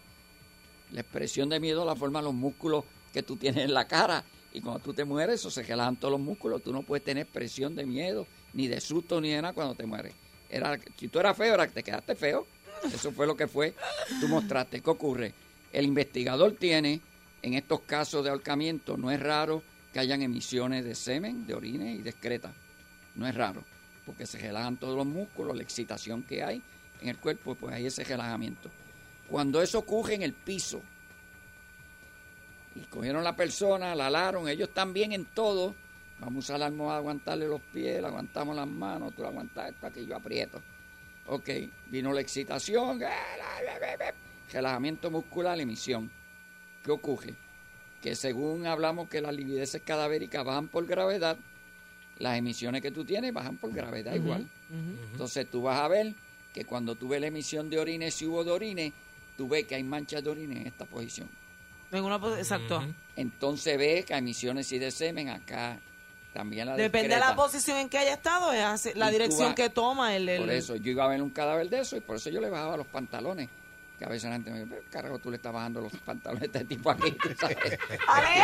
La expresión de miedo la forman los músculos que tú tienes en la cara. Y cuando tú te mueres, eso se relajan todos los músculos. Tú no puedes tener expresión de miedo, ni de susto, ni de nada cuando te mueres. Era, si tú eras feo, era que te quedaste feo. Eso fue lo que fue. Tú mostraste. ¿Qué ocurre? El investigador tiene, en estos casos de ahorcamiento, no es raro que hayan emisiones de semen, de orines y de excreta. No es raro, porque se relajan todos los músculos, la excitación que hay en el cuerpo, pues hay ese relajamiento. Cuando eso ocurre en el piso, y cogieron la persona, la alaron, ellos también en todo, vamos a la almohada, aguantarle los pies, aguantamos las manos, tú aguantas esto, aquí yo aprieto. Ok, vino la excitación, relajamiento muscular, emisión. ¿Qué ocurre? Que según hablamos que las livideces cadavéricas bajan por gravedad, las emisiones que tú tienes bajan por gravedad igual. Entonces tú vas a ver que cuando tú ves la emisión de orines, si hubo de orines, tú ves que hay manchas de orines en esta posición. En una pos- exacto. Entonces ves que hay emisiones sí de semen acá, también la Depende de la discreta. posición en que haya estado, es la Y dirección vas- que toma el... el- Por eso yo iba a ver un cadáver de eso y por eso yo le bajaba los pantalones. Que a veces la gente me dice, "Pero, carajo, tú le estás bajando los pantalones a este tipo aquí, sabes.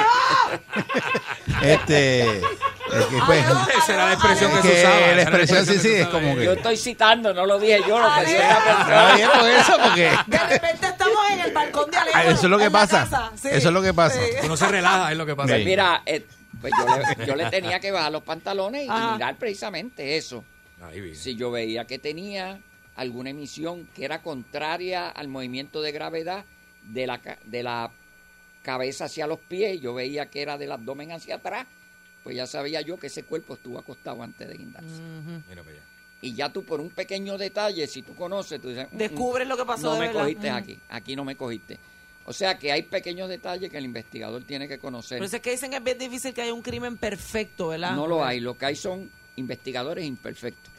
Este. es que, pues, Esa era la expresión que se usaba. la expresión sí, sí, es como que. Yo estoy citando, no lo dije yo, lo que decía persona. bien por eso, porque. De repente estamos en el balcón de Alejo. Ah, Eso es lo que pasa. casa. Sí, Eso es lo que pasa. sí. Uno se relaja, es lo que pasa. Sí. Mira, eh, pues yo le, yo le tenía que bajar los pantalones y Ajá. mirar precisamente eso. Ahí. Si yo veía que tenía alguna emisión que era contraria al movimiento de gravedad de la, de la cabeza hacia los pies, yo veía que era del abdomen hacia atrás, pues ya sabía yo que ese cuerpo estuvo acostado antes de guindarse. Mira para allá. Y ya tú por un pequeño detalle, si tú conoces, tú dices, "Mm, mm, Descubres lo que pasó no de me verdad". cogiste aquí, aquí no me cogiste. O sea que hay pequeños detalles que el investigador tiene que conocer. Por eso es que dicen que es bien difícil que haya un crimen perfecto, ¿verdad? No lo hay, lo que hay son investigadores imperfectos.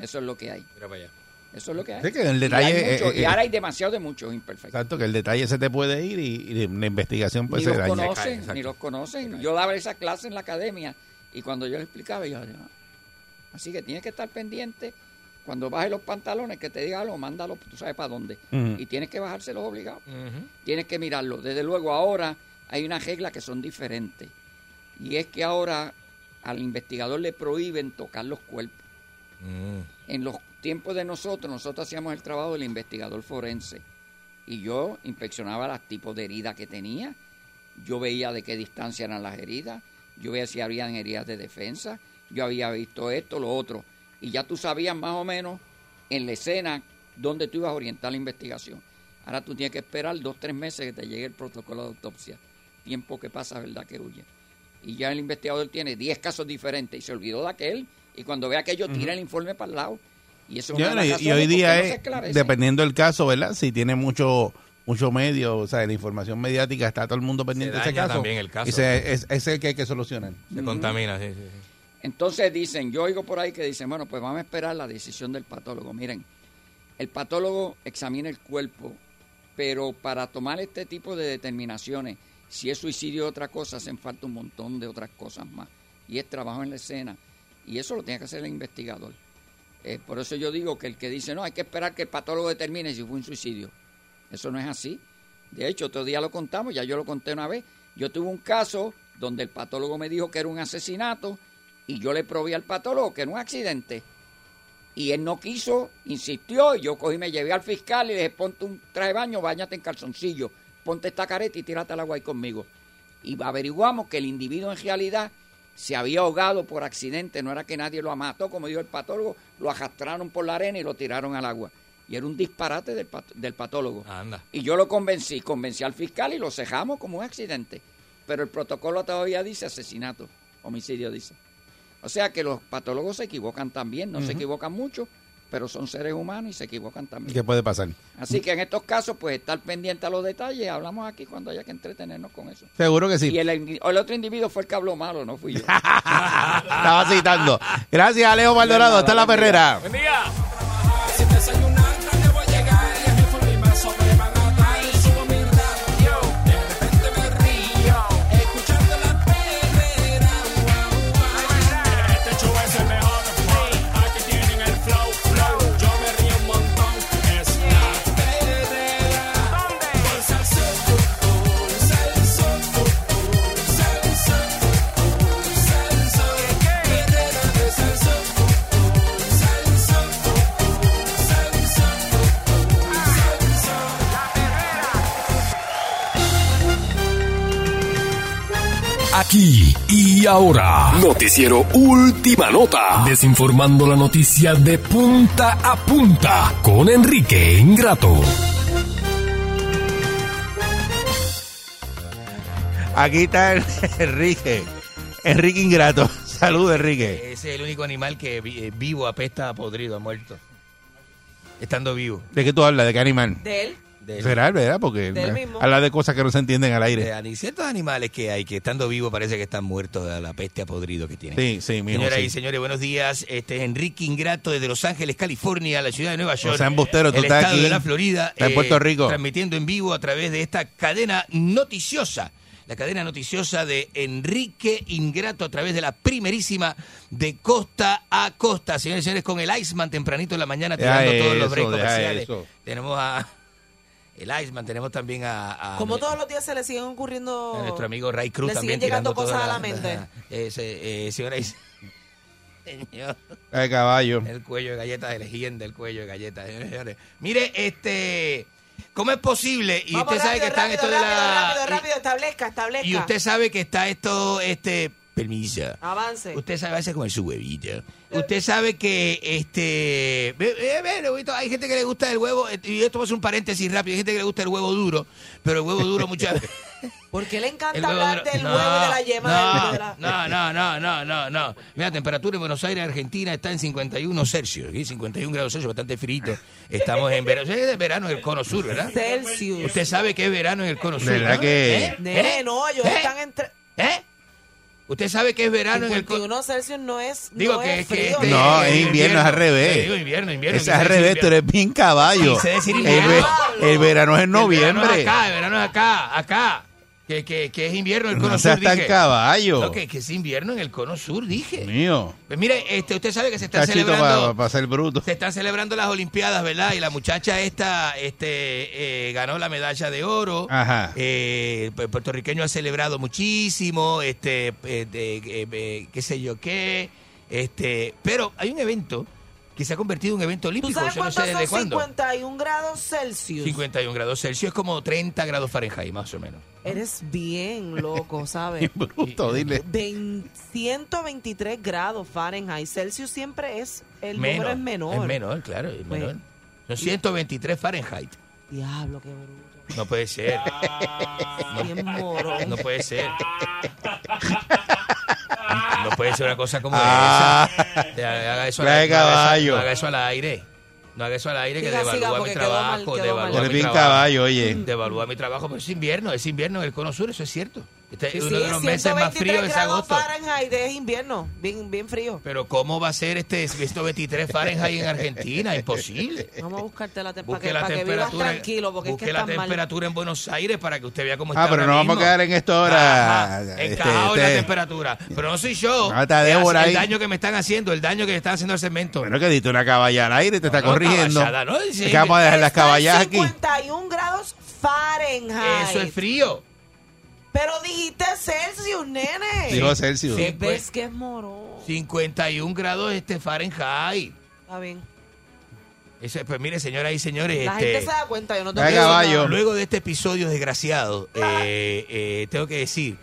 Eso es lo que hay. Mira para allá. Eso es lo que hay. Sí, que el Y detalle, hay eh, y eh, ahora hay demasiado de muchos imperfectos. Exacto, que el detalle se te puede ir y, y la investigación puede ni ser los conocen, ni los conocen. Yo daba esa clase en la academia y cuando yo le explicaba, yo decía, así que tienes que estar pendiente cuando bajes los pantalones, que te diga algo, mándalo, tú sabes para dónde. Y tienes que bajárselos obligados. Tienes que mirarlo. Desde luego ahora hay unas reglas que son diferentes. Y es que ahora al investigador le prohíben tocar los cuerpos. Mm. En los tiempos de nosotros, nosotros hacíamos el trabajo del investigador forense. Y yo inspeccionaba los tipos de heridas que tenía. Yo veía de qué distancia eran las heridas. Yo veía si habían heridas de defensa. Yo había visto esto, lo otro. Y ya tú sabías más o menos en la escena dónde tú ibas a orientar la investigación. Ahora tú tienes que esperar dos, tres meses que te llegue el protocolo de autopsia. Tiempo que pasa, ¿verdad? Que huye. Y ya el investigador tiene 10 casos diferentes y se olvidó de aquel. Y cuando ve aquello, tira el informe para el lado. Y eso es Y, y- hoy día no se es, dependiendo del caso, ¿verdad? Si tiene mucho mucho medio, o sea, la información mediática, está todo el mundo pendiente de ese caso. también el caso. Y se- es, es el que hay que solucionar. Se contamina, sí, sí, sí. Entonces dicen, yo oigo por ahí que dicen, bueno, pues vamos a esperar la decisión del patólogo. Miren, el patólogo examina el cuerpo, pero para tomar este tipo de determinaciones, si es suicidio o otra cosa, hacen falta un montón de otras cosas más. Y es trabajo en la escena. Y eso lo tiene que hacer el investigador. Eh, por eso yo digo que el que dice, no, hay que esperar que el patólogo determine si fue un suicidio. Eso no es así. De hecho, otro día lo contamos, ya yo lo conté una vez. Yo tuve un caso donde el patólogo me dijo que era un asesinato y yo le probé al patólogo que era un accidente. Y él no quiso, insistió, y yo cogí, me llevé al fiscal y le dije, ponte un traje de baño, bañate en calzoncillo, ponte esta careta y tírate al agua ahí conmigo. Y averiguamos que el individuo en realidad se había ahogado por accidente, no era que nadie lo mató, como dijo el patólogo, lo arrastraron por la arena y lo tiraron al agua. Y era un disparate del, pat- del patólogo. Anda. Y yo lo convencí, convencí al fiscal y lo cejamos como un accidente. Pero el protocolo todavía dice asesinato, homicidio dice. O sea que los patólogos se equivocan también, no se equivocan mucho, pero son seres humanos y se equivocan también. ¿Qué puede pasar? Así que en estos casos, pues estar pendiente a los detalles, hablamos aquí cuando haya que entretenernos con eso. Seguro que sí. Y el, el otro individuo fue el que habló malo, no fui yo. Estaba citando. Gracias, Alejo Maldonado. Hasta la perrera. Buen día. aquí y ahora. Noticiero Última Nota. Desinformando la noticia de punta a punta con Enrique Ingrato. Aquí está Enrique. Enrique Ingrato. Salud, Enrique. Ese es el único animal que eh, vivo apesta a podrido, a muerto. Estando vivo. ¿De qué tú hablas? ¿De qué animal? De él. De- Será, ¿verdad? Porque Del mismo. habla de cosas que no se entienden al de aire. ani- ciertos animales que hay que estando vivos parece que están muertos de la peste a podrido que tienen. Sí, sí, mijo, Señoras sí. y señores, buenos días. Este es Enrique Ingrato desde Los Ángeles, California, la ciudad de Nueva York. O sea, embustero, tú el estás estado aquí, de la Florida. eh, estás en Puerto Rico. Transmitiendo en vivo a través de esta cadena noticiosa. La cadena noticiosa de Enrique Ingrato a través de la primerísima de costa a costa. Señores y señores, con el Iceman tempranito en la mañana tirando todos los breaks comerciales. eso. Tenemos a el Iceman, tenemos también a, a- Como todos los días se le siguen ocurriendo. a nuestro amigo Ray Cruz Le también siguen llegando cosas a la mente. ese, eh, señora señor, El caballo. el cuello de galletas, el higiene del cuello de galletas. señores, señores. Mire, este, ¿cómo es posible? Y Vamos usted sabe rápido, que están rápido, esto de la Rápido, rápido, establezca, establezca. y usted sabe que está esto, este, permiso. Avance. Usted sabe a veces comer su huevito. Usted sabe que este ve, ve, hay gente que le gusta el huevo, eh, y esto va a ser un paréntesis rápido, hay gente que le gusta el huevo duro, pero el huevo duro muchas veces ¿Por qué le encanta El huevo hablar del No, huevo y de la yema no, del- de la- No, no, no, no, no, no. Mira, temperatura en Buenos Aires, Argentina, está en 51 Celsius. Aquí 51 grados Celsius, bastante frito. Estamos en verano. Es de verano en el cono sur, ¿verdad? Celsius. Usted sabe que es verano en el cono sur. ¿Verdad ¿no? que- ¿Eh? Nene, no, ellos ¿Eh? están entre. ¿Eh? Usted sabe que es verano en el cono 51 Celsius no es. Digo no que, es que este- No, es invierno, es al revés. Digo invierno, invierno. Ese es al revés, tú eres bien caballo. Quise decir El, ve- el verano es en El verano noviembre. es acá, el verano es acá, acá. Que, que, que es invierno en el cono No sur, dije. caballo. No, que, que es invierno en el cono sur, dije. Mío. Pues mire, este, usted sabe que se están Cachito celebrando... para ser bruto. Se están celebrando las Olimpiadas, ¿verdad? Y la muchacha esta este, eh, ganó la medalla de oro. Ajá. Eh, el puertorriqueño ha celebrado muchísimo, este, eh, eh, eh, qué sé yo qué. Este, pero hay un evento que se ha convertido en un evento ¿Tú olímpico. sabes Yo no sé cuántos desde son cuándo. 51 grados Celsius? 51 grados Celsius es como 30 grados Fahrenheit, más o menos. Eres bien loco, ¿sabes? Bien bruto, dile. De 123 grados Fahrenheit. Celsius siempre es. El Menos, número es menor. Es menor, claro, es Pues- menor. Son 123 Fahrenheit. Diablo, qué bruto. No puede ser. Bien morón. No puede ser. No puede ser una cosa como Ah. esa. Te Haga eso, aire, no haga eso- caballo. no haga eso al aire. No haga eso al aire que Siga, siga, devalúa mi mal, trabajo. devalúa mi trabajo. caballo, oye. Devalúa mi trabajo, pero es invierno, es invierno en el cono sur, eso es cierto. Este Sí, es sí, uno de los meses más 123 fríos es agosto. Fahrenheit es invierno. Bien, bien frío. Pero ¿cómo va a ser este 123 Fahrenheit en Argentina? Imposible. Vamos a buscarte la temperatura. Busque la para que vivas temperatura, tranquilo, porque busque es que la estás mal. temperatura en Buenos Aires para que usted vea cómo está Ah, pero ahora no vamos a quedar en esto ahora. Este, encajado en la este- temperatura. Pero no soy yo. Ah, está Es Débora el ahí. daño que me están haciendo, el daño que le están haciendo al cemento. Bueno, que diste una caballa al aire, te está No, corrigiendo. caballada, no, sí, Es que vamos a dejar las caballas aquí. 51 grados Fahrenheit. Eso es frío. Pero dijiste Celsius, nene. Dijo Celsius. Sí. ¿Ves que es morón? 51 grados este Fahrenheit. Está bien. Ese, pues mire, señoras y señores, La este, gente se da cuenta, yo no te digo caballo. nada. luego de este episodio desgraciado, eh, eh, tengo que decir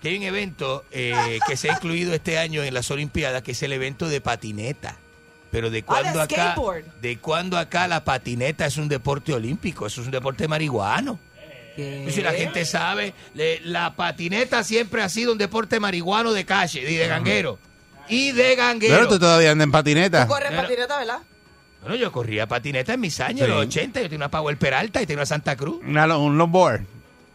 que hay un evento eh, que se ha incluido este año en las Olimpiadas, que es el evento de patineta. Pero de Ah, de cuándo acá, skateboard. de cuándo acá la patineta es un deporte olímpico, eso es un deporte marihuano. ¿Qué? Si la gente sabe, le- la patineta siempre ha sido un deporte marihuano de calle y de ganguero. Y de ganguero. Pero tú todavía andas en patineta. Tú corres Pero- patineta, ¿verdad? Bueno, yo corría patineta en mis años, Sí. en los 80. Yo tenía una Power Peralta y tenía una Santa Cruz. Una- un longboard.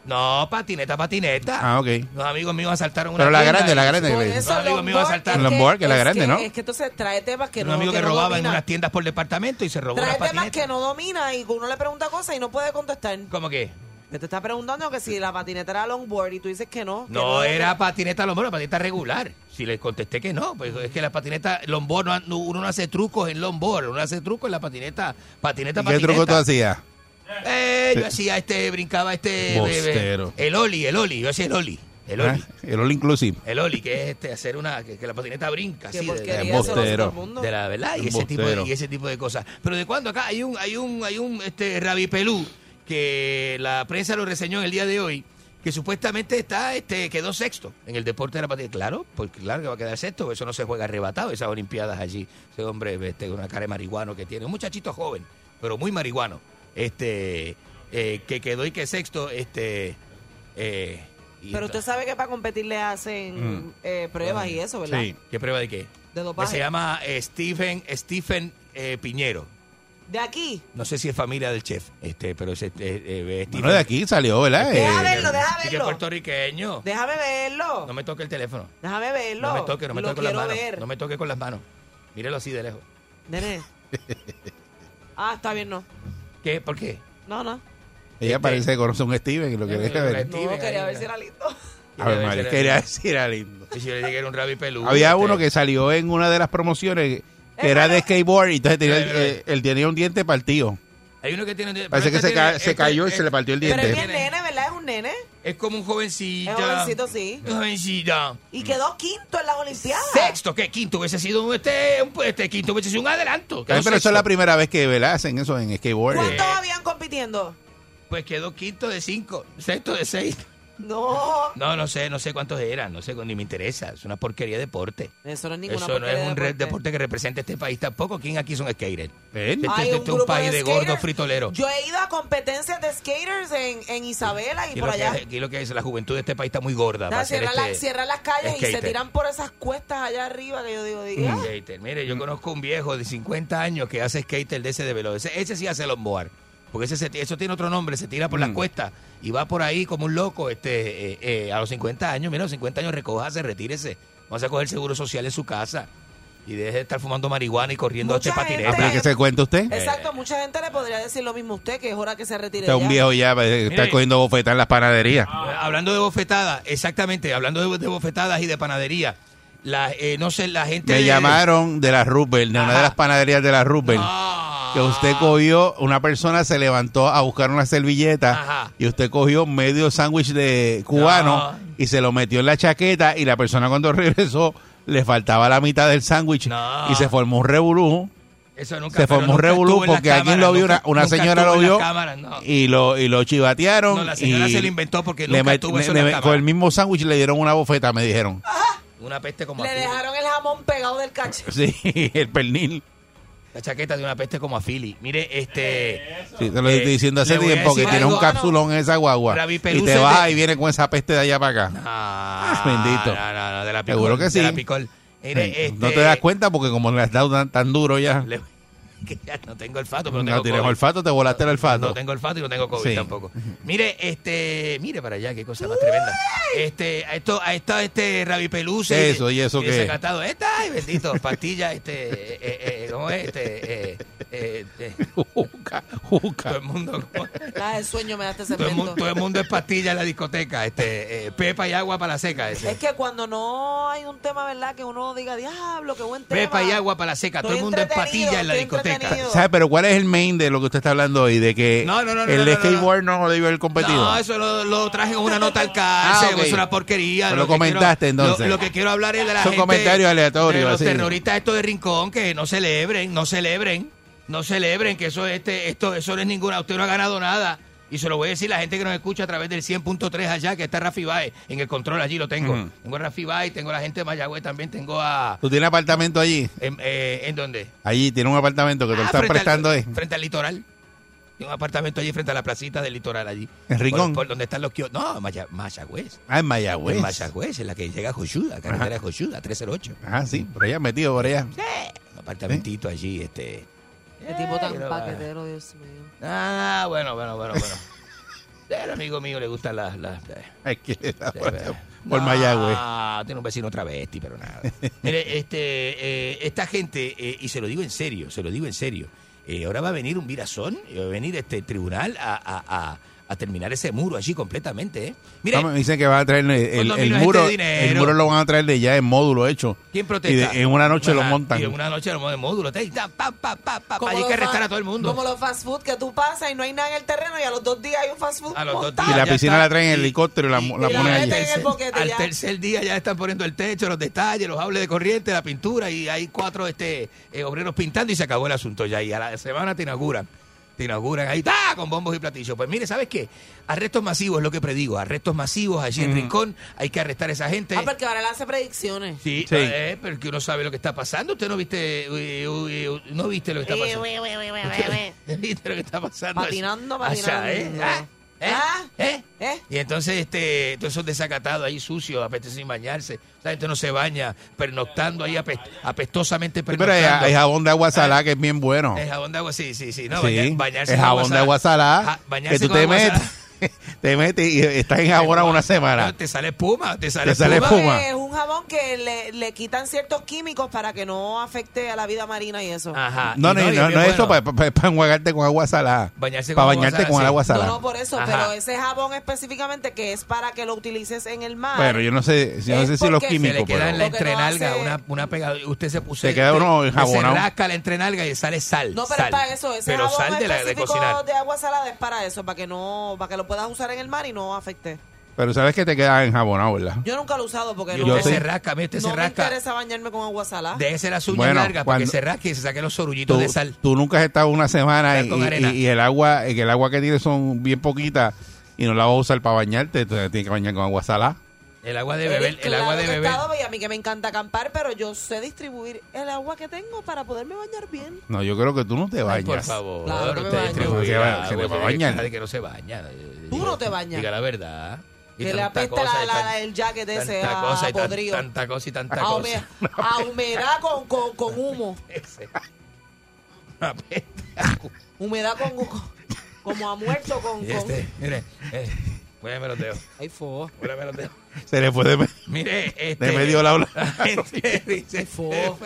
No, patineta, patineta. Ah, ok. Los amigos míos asaltaron una Pero la tienda grande, y- la grande. Por eso, amigos míos asaltaron. es que- Longboard, que es la grande, ¿no? Es que entonces trae temas que Un no amigo que, que no robaba en domina. unas tiendas por departamento y se robó Trae una temas patineta. que no domina y uno le pregunta cosas y no puede contestar. ¿Cómo que? Que te está preguntando que si la patineta era longboard y tú dices que no. que No era patineta longboard, era patineta regular. Si les contesté que no, pues es que la patineta longboard, no- no- uno no hace trucos en longboard, uno hace trucos en la patineta, patineta, ¿Y ¿Qué patineta. truco tú hacías? Eh, yo hacía este, brincaba este... Bostero. El oli, el oli, yo hacía el oli. El oli. Ah, El all inclusive. El oli, que es este, hacer una, que, que la patineta brinca, así, de- de, de la verdad, y ese, tipo de, y ese tipo de cosas. Pero de cuando acá hay un, hay un, hay un este Rabi Pelú, que la prensa lo reseñó en el día de hoy, que supuestamente está, este, quedó sexto en el deporte de la patineta. Claro, porque claro que va a quedar sexto, eso no se juega arrebatado, esas olimpiadas allí. Ese hombre, este, con una cara de marihuano que tiene, un muchachito joven, pero muy marihuano, este, eh, que quedó y que sexto, este, eh, Y Pero usted sabe que para competir le hacen Mm. eh, pruebas y eso, ¿verdad? Sí. ¿Qué prueba de qué? De Que se llama eh, Stephen, Stephen eh, Piñero. De aquí. No sé si es familia del chef, este, pero es este, eh, eh, Stephen. Bueno, de aquí salió, ¿verdad? Deja Eh, verlo, deja Sí que es verlo. puertorriqueño. Déjame verlo. No me toque el teléfono. Déjame verlo. No me toque, no me Lo toque con las quiero manos. ver. No me toque con las manos. Mírelo así de lejos. Nene. Ah, está bien, no. ¿Qué? ¿Por qué? No, no. Ella parece que conoce a un Steven y lo que Eh, deja ver. Steven No, quería ahí, ver si era lindo. A ver, María, quería decir era lindo. Y si yo le dije que era un rabi peludo. Había este, uno que salió en una de las promociones que era de skateboard y entonces tenía, el- eh, él tenía un diente partido. Hay uno que tiene. pero Parece que este se, tiene- ca- se este- cayó y se le partió el Pero es diente. bien nene, ¿verdad? Es un nene. Es como un jovencito. Es jovencito, sí. Un jovencito. Y quedó quinto en las Olimpiadas. Sexto, ¿qué? Quinto hubiese sido un, este, un, este quinto hubiese sido un adelanto. Ay, Pero eso es la primera vez que ¿verdad? hacen eso en skateboard. ¿Cuántos Eh, habían compitiendo? Pues quedó quinto de cinco, sexto de seis. No. No, no sé, no sé cuántos eran, no sé, ni me interesa. Es una porquería de deporte. Eso no es ninguna Eso no es un de deporte. deporte que represente este país tampoco. ¿Quién aquí son skaters? Este, este un es un país de, skaters. gordos fritoleros. Yo he ido a competencias de skaters en, en Isabela y por lo, que, allá. aquí lo que es, la juventud de este país está muy gorda. la- este cierran las calles y se tiran por esas cuestas allá arriba que yo digo, diga. Skater. Mire, yo conozco un viejo de 50 años que hace skater de ese de velo. Ese, ese sí hace longboard. Porque ese se- eso tiene otro nombre, se tira por las Mm. cuestas y va por ahí como un loco este eh, eh, a los 50 años. Mira, a los 50 años recójase, retírese. Vamos a coger seguro social en su casa y deje de estar fumando marihuana y corriendo Mucha este patinete. gente- ¿Para qué se cuenta usted? Exacto, mucha gente le podría decir lo mismo a usted, que es hora que se retire. Está un viejo ya, eh, está Mire. cogiendo bofetas en las panaderías. Eh, Hablando de bofetadas, exactamente, hablando de, de bofetadas y de panadería. La, eh, no sé, la gente. Me de- llamaron de la Rupert, de una de las panaderías de la Rupert. Ah. Que usted cogió, una persona se levantó a buscar una servilleta Ajá. y usted cogió medio sándwich de cubano No. y se lo metió en la chaqueta y la persona cuando regresó le faltaba la mitad del sándwich No. y se formó un revolú. Eso nunca, Se formó un revolú porque alguien lo vio, nunca- una, una nunca señora lo vio no. y lo y lo chivatearon. No, la señora y se lo inventó porque le nunca met- estuvo eso le- en la le- cámara. Con el mismo sándwich le dieron una bofeta, me dijeron. Una peste como Le dejaron el jamón pegado del cachete. Sí, el pernil. La chaqueta de una peste como a Philly. Mire, este. Sí, te lo Eh, estoy diciendo hace tiempo que tienes un algo. capsulón en esa guagua y te vas de- y viene con esa peste de allá para acá. Ah, bendito. No, no, no, de la picol. Seguro que de sí. la picol. Mire, este, No te das cuenta porque como le has dado tan, tan duro ya, le- que ya no tengo olfato, pero no tengo tienes COVID. olfato, te volaste el olfato. No tengo olfato y no tengo COVID Sí. tampoco. Mire, este, mire para allá, qué cosa más tremenda. Este, a esto, a esto, este Rabi Peluce. Eso, ¿y eso qué? desacatado. Esta, ay, bendito, pastilla, este, eh, eh, eh, ¿cómo es? Este, eh, eh, eh, Juca, juca. todo el mundo, ¿cómo es? Ah, el sueño me da este todo el, mundo, segmento. todo el mundo es pastilla en la discoteca, este, eh, pepa y agua para la seca, ese. Es que cuando no hay un tema, ¿verdad? Que uno diga, diablo, qué buen tema. Pepa y agua para la seca, todo el mundo es entretenido, pastilla en la estoy entretenido. ¿Sabe? Pero ¿cuál es el main de lo que usted está hablando hoy? De que No, no, no, no, el skateboard no, debió haber competido. No, eso lo, lo traje con una nota al Ah, cárcel, ok. es una porquería. Lo comentaste, quiero- entonces. Lo, lo que quiero hablar es de la Son gente... comentarios aleatorios, De los así. terroristas estos de Rincón, que no celebren, no celebren, no celebren, que eso, este, esto, eso no es ninguna... Usted no ha ganado nada. Y se lo voy a decir a la gente que nos escucha a través del 100.3 allá, que está Rafi Baez, en el control allí lo tengo. Ujú. Tengo a Rafi Baez, tengo a la gente de Mayagüez, también tengo a... ¿Tú tienes apartamento allí? ¿En, eh, ¿en dónde? Allí tiene un apartamento que te lo Ah, están al- prestando ahí. Frente al litoral. Tengo un apartamento allí frente a la placita del litoral allí. ¿En Rincón? Por, por donde están los kioscos. No, Maya- Mayagüez. Ah, en Mayagüez. En Mayagüez, en la que llega a Joyuda, carretera de Joyuda, 308. Ah, sí, por allá metido por allá. Un apartamentito allí, este. Qué tipo tan paquetero, Dios mío. Ah, bueno, bueno, bueno, bueno. El amigo mío le gustan las... las Ay, que le da por, eh, por no, Mayagüez. tiene un vecino travesti, pero nada. Mire, este, eh, esta gente, eh, y se lo digo en serio, se lo digo en serio, eh, ahora va a venir un virazón, eh, va a venir este tribunal a, a- a- a terminar ese muro allí completamente, ¿eh? Mire, No, me dicen que van a traer el, el- gente muro. El muro lo van a traer de ya en módulo hecho. ¿quién Y protesta? de- en una noche lo montan. Y en una noche lo montan en módulo. te- ta, pa, pa, pa, Hay los que arrestar a todo el mundo. Como los fast food que tú pasas y no hay nada en el terreno y a los dos días hay un fast food. A los dos montado. Y la piscina está. la traen en Y- helicóptero y la, y- la y ponen allí. en el boquete al ya. tercer día ya están poniendo el techo, los detalles, los hables de corriente, la pintura y hay cuatro este eh, obreros pintando y se acabó el asunto ya. Y a la semana te inauguran. Te inauguran ahí, ¡ta! con bombos y platillos. Pues mire, ¿sabes qué? Arrestos masivos es lo que predigo. Arrestos masivos allí en. Rincón. Hay que arrestar a esa gente. Ah, porque ahora le hace predicciones. Sí, Sí. eh, pero que uno sabe lo que está pasando. Usted no viste, uy, uy, uy, no viste lo que está pasando. ¿Viste lo que está pasando? Patinando, allá, eh? patinando. ¿Ah? ¿Eh? Ah. ¿Eh? ¿Eh? Y entonces, este, todos esos desacatados ahí sucios, apetece sin bañarse. La gente no se baña, pernoctando ahí apest- apestosamente Sí, pero hay, pernoctando. jabón de agua salada que es bien bueno. El jabón de agua, sí, sí, sí. No, Sí, baña- bañarse el con jabón de agua salada Ja- que tú con te metes. te metes y estás en jabón una semana. te sale espuma, te sale Te sale espuma. espuma. Es un jabón que le, le quitan ciertos químicos para que no afecte a la vida marina y eso. Ajá. No, y no, no, es no bien es eso bueno. para enjuagarte con agua salada. Bañarse con Para agua bañarte salada, con sí. agua No, salada. no, por eso, Ajá. pero ese jabón específicamente que es para que lo utilices en el mar. Pero yo no sé, yo no Es sé si los porque se Se químicos. le queda en la pero- no entrenalga hace- una, una pegada. Usted se puso. Se queda uno enjabonado. Se rasca la entrenalga y sale sal. No, pero sal. es para eso. Ese Pero jabón sal de, la, de específico cocinar. de agua salada es para eso, para que no, para que lo puedas usar en el mar y no afecte. Pero sabes que te queda enjabonado, ¿verdad? Yo nunca lo he usado porque no, sí. se rasca, no se me interesa bañarme con agua salada. Déjese las uñas Bueno, largas para que se rasque y se saque los sorullitos Tú, de sal. tú nunca has estado una semana y, y- el agua el agua que tienes son bien poquitas y no la vas a usar para bañarte, entonces tienes que bañar con agua salada. El agua de Eh, beber, el agua de beber. estado, y a mí que me encanta acampar, pero yo sé distribuir el agua que tengo para poderme bañar bien. No, yo creo que tú no te Ay, bañas. por favor, Claro que me usted baño. distribuye Se va- agua, se le va a usted bañar. sabe que no se baña. Tú no te bañas. Diga la verdad. Y Que le tanta apesta cosa la- y la- tan- la- el jacket ese tanta a- cosa y tan- podrido. Tanta cosa y tanta A, cosa. a humedad con, con, con humo. Ese. Humedad con, con- como a muerto con... Y con este, mire, eh, huéleme los dedos, Ay, fo. huéleme los dedos. Se le puede Mire, este... de medio lado. La gente dice, fo.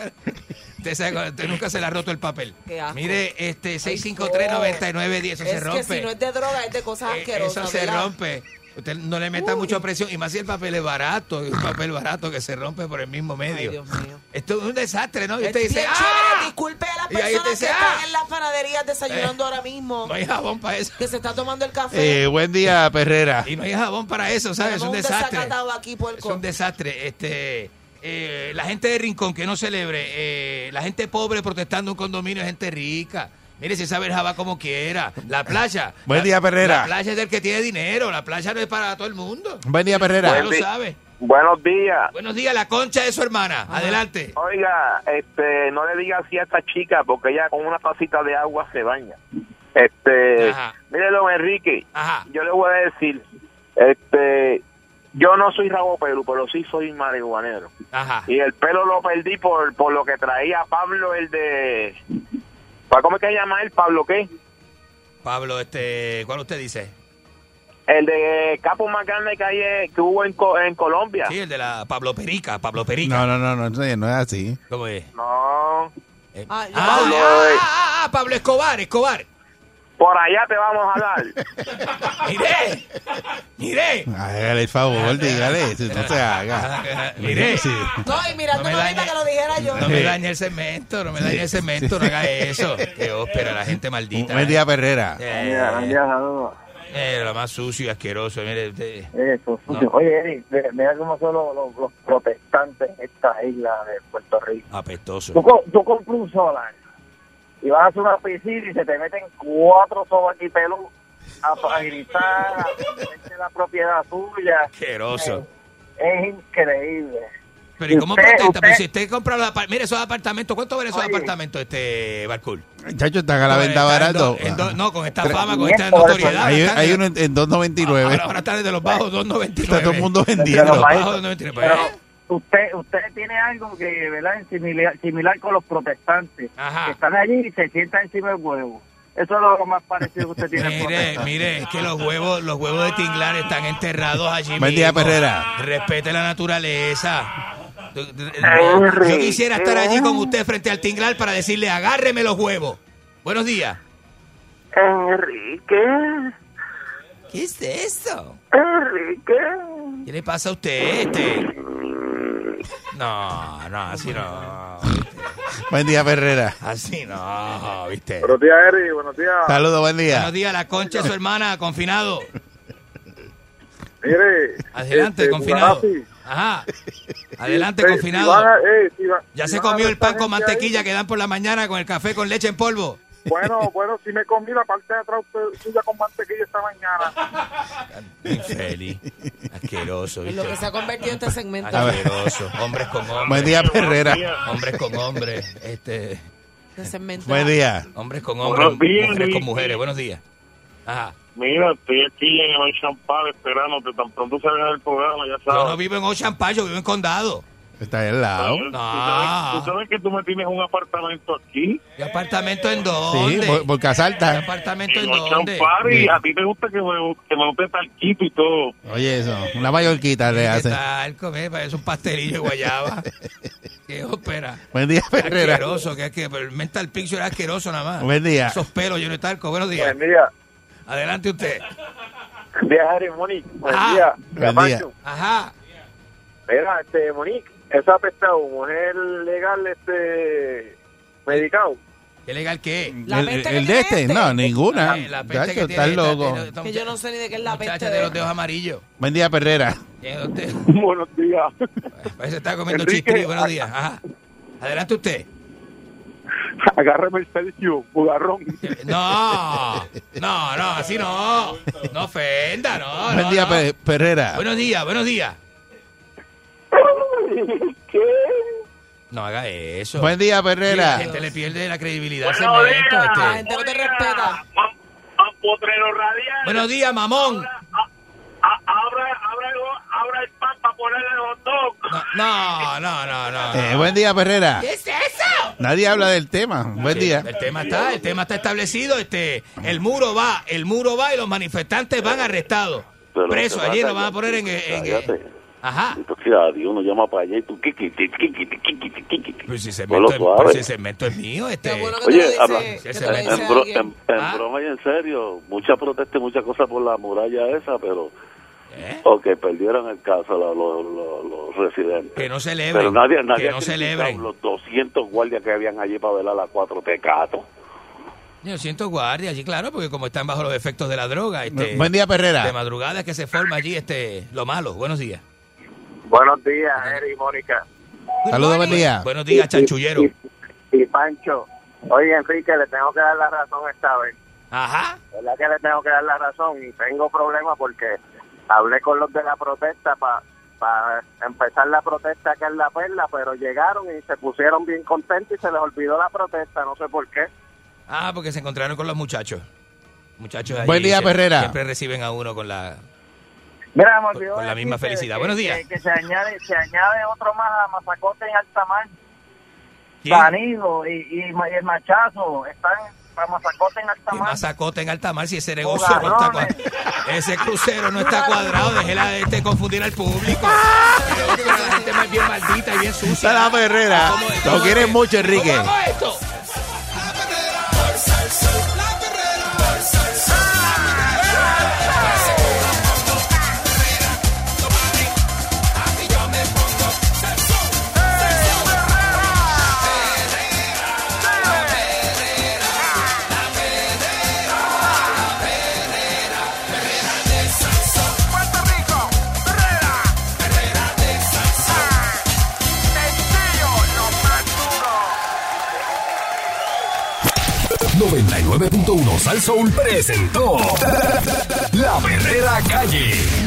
Usted, sabe, usted nunca se le ha roto el papel. Qué asco. Mire, este Ay, 653-9910, eso se Es rompe. que si no es de droga, es de cosas Eh, asquerosas. Eso se ¿verdad? rompe. Usted no le meta Uy. mucha presión. Y más si el papel es barato. Es un papel barato que se rompe por el mismo Ay, medio. Dios mío. Esto es un desastre, ¿no? Y Es usted dice, ¡ah! chévere. Disculpe a las personas que dice, están ¡ah! en las panaderías desayunando Eh, ahora mismo. No hay jabón para eso. Que se está tomando el café. Eh, buen día, Perrera. Y no hay jabón para eso, ¿sabes? Es un un desastre. aquí, Es un desastre. Este, eh, la gente de Rincón que no celebre, eh, la gente pobre protestando un condominio es gente rica. Mire, si sabe el jabá como quiera. La playa. Buen día, Perrera. La playa es del que tiene dinero. La playa no es para todo el mundo. Buen día, Usted Perrera. lo sabe. Buenos días. Buenos días, la concha de su hermana. Adelante. Oiga, este, no le diga así a esta chica porque ella con una tacita de agua se baña. Este, Ajá. mire, don Enrique, Ajá. yo le voy a decir, este, yo no soy rabo pelu, pero sí soy marihuanero. Ajá. Y el pelo lo perdí por, por lo que traía Pablo, el de... ¿Para cómo es que se llama él? ¿Pablo qué? Pablo, este, ¿cuál usted dice? El de capo más grande que, hay, eh, que hubo en, Co- en Colombia. Sí, el de la Pablo Perica. Pablo Perica. No, no, no, no, no, es así. ¿Cómo es? No, Eh, Ah, ah, Pablo, ah, ah, Pablo Escobar, Escobar. Por allá te vamos a dar. Mire, mire. Hágale el favor, dígale, si no se haga. Mire. Sí. No, y mirando No me ahorita dañe. que lo dijera yo. No me dañe el cemento, no me dañe el cemento, no haga eso. Qué ópera, la gente maldita. Buen día, Perrera. Eh, eh, lo más sucio y asqueroso. Mire, usted- Eso, No. sucio. Oye, Eric, mira cómo son los, los- los protestantes en esta isla de Puerto Rico. apestoso. Tú, tú compras un solar y vas a hacer una piscina y se te meten cuatro sobaquipelú a, a gritar, a la propiedad suya. Asqueroso. Es increíble. Pero ¿y cómo Usted- protesta? usted- Pues si usted compra los apartamentos, mire esos apartamentos, ¿cuánto valen esos Oye. apartamentos, este Barcool? Chacho, están a la venta Está en barato. do- en do- no, con esta fama, con esta notoriedad. Hay, están hay en- uno en, en 2.99. Ahora, ahora están desde los bajos 2.99. Está todo el mundo los vendiendo. maestros. Bajos 2.99. Usted usted tiene algo que, ¿verdad? En Similar, similar con los protestantes. Ajá. Que están allí y se sientan encima del huevo. Eso es lo más parecido que usted tiene. Mire, protestante. mire, es que los huevos, los huevos de tinglar están enterrados allí Buen día. Perrera. Respete la naturaleza. Yo quisiera estar allí con usted frente al tinglar para decirle, agárreme los huevos. Buenos días. Enrique, ¿Qué es eso? Enrique. ¿Qué le pasa a usted, este? No, no, así no. Buen día, Perrera. Así no, ¿viste? Buenos días, Eric. Buenos días. Saludos, buen día. Buenos días, la concha de su hermana, confinado. Mire. Adelante, este, confinado. Ajá. Adelante, si confinado. van a- eh, si va- Ya si se comió el pan con ahí, mantequilla que dan por la mañana con el café con leche en polvo. Bueno, bueno, si me comí la parte de atrás usted- suya con mantequilla esta mañana. Infeliz. Asqueroso, En lo que se ha convertido este segmento. Asqueroso. Hombres con hombres. Buen día, Perrera. Hombres con hombres. Este, Este segmento. Buen día. hombres con hombres. Buenos días, mujeres con mujeres. Buenos días. Ajá. Mira, estoy aquí en el Ocean Park esperándote. Tan pronto salga el programa, ya Yo sabes. no vivo en Ocean Park, yo vivo en Condado. Está ahí al lado. ¿Tú sabes, tú sabes que tú me tienes un apartamento aquí? ¿Y apartamento en Sí, dónde? por, por ¿Y Casalta. apartamento en En dónde? Y Sí. a ti te gusta que me, que me guste talquito y todo. Oye, eso. Una mallorquita le ¿Qué hace. tal? Comer, parece un pastelillo de guayaba. Qué ópera. Buen día, Herrera. Asqueroso, que es que pero el mental picture era asqueroso nada más. Buen día. Esos pelos llenos de talco. Buenos días. Buen día. Adelante usted. Día, Harry, Monique. Buen Ah. día. Buen Pancho. Ajá. Mira, este, Monique, eso ha apestado. Mujer legal, este, medicado. ¿Qué legal qué? La El, peste el que de tiene este, este. no, ninguna. La peste Chacho, que estás tiene loco. esta Que yo no sé ni de qué es la Muchacha peste. de de los dedos amarillos. Buen día, Perrera. ¿Quién es usted? Buenos días. Parece que está comiendo Enrique, chistri. Buenos días. Ajá. Adelante usted. Agárreme el Sergio, bugarrón. No, no, no, así no. No ofenda, no. Buen no, día, no. Pe- Perrera. Buenos días, buenos días. ¿Qué? No haga eso. Buen día, Sí, la Perrera. gente le pierde la credibilidad Buenos segmento. días. este. La gente no te respeta. Potrero radial. Buenos días, mamón. Abra, abra, abra el pan para ponerle hot dog. No, no, no, no. no. Eh, buen día, Perrera. ¿Qué es eso? Nadie habla del tema. Buen día. El tema está, el tema está establecido. Este, el muro va, el muro va y los manifestantes van arrestados. Pero Presos. Allí vas lo van a poner en, en- Cállate. Ajá. Entonces, adiós, uno llama para allá y tú, kiki, kiki, kiki, kiki, kiki. Pues si suave. pues si el segmento es mío, este. Bueno que Oye, habla- dice, que en- En, bro- en- en Ah. broma y en serio, mucha protesta y muchas cosas por la muralla esa, pero ¿Eh? ok, perdieron el caso los, los, residentes. Que no Pero celebren. nadie, nadie que no celebren. los 200 guardias que habían allí para velar a cuatro tecatos. Yo siento guardia allí, claro, porque como están bajo los efectos de la droga, este, Buen día, de Perrera. madrugada es que se forma allí este lo malo. Buenos días. Buenos días, Eri y Mónica. Saludos, buen día. Buenos días, chanchullero. Y, y Pancho. Oye, Enrique, le tengo que dar la razón esta vez. Ajá. ¿Verdad que le tengo que dar la razón? Y tengo problemas porque hablé con los de la protesta para empezar la protesta acá en La Perla, pero llegaron y se pusieron bien contentos y se les olvidó la protesta, no sé por qué. Ah, porque se encontraron con los muchachos. Muchachos allí Buen día, Perrera. Siempre reciben a uno con la... Mira, Con- con la misma felicidad. que- Buenos días. Que, que se, añade, se añade otro más a Mazacote en Altamar. ¿Quién? Danilo y, y, y el machazo están para Mazacote en ¿Qué Altamar. mazacote en alta si ese negocio no está cuadrado? Ese crucero no está cuadrado. Déjela de este confundir al público. La gente es bien maldita y bien sucia. La Perrera. ¿Cómo es? Lo ¿Cómo quieren es? mucho, Enrique. ¿Cómo hago esto? 99.1 Sal Soul presentó La Verdadera Calle.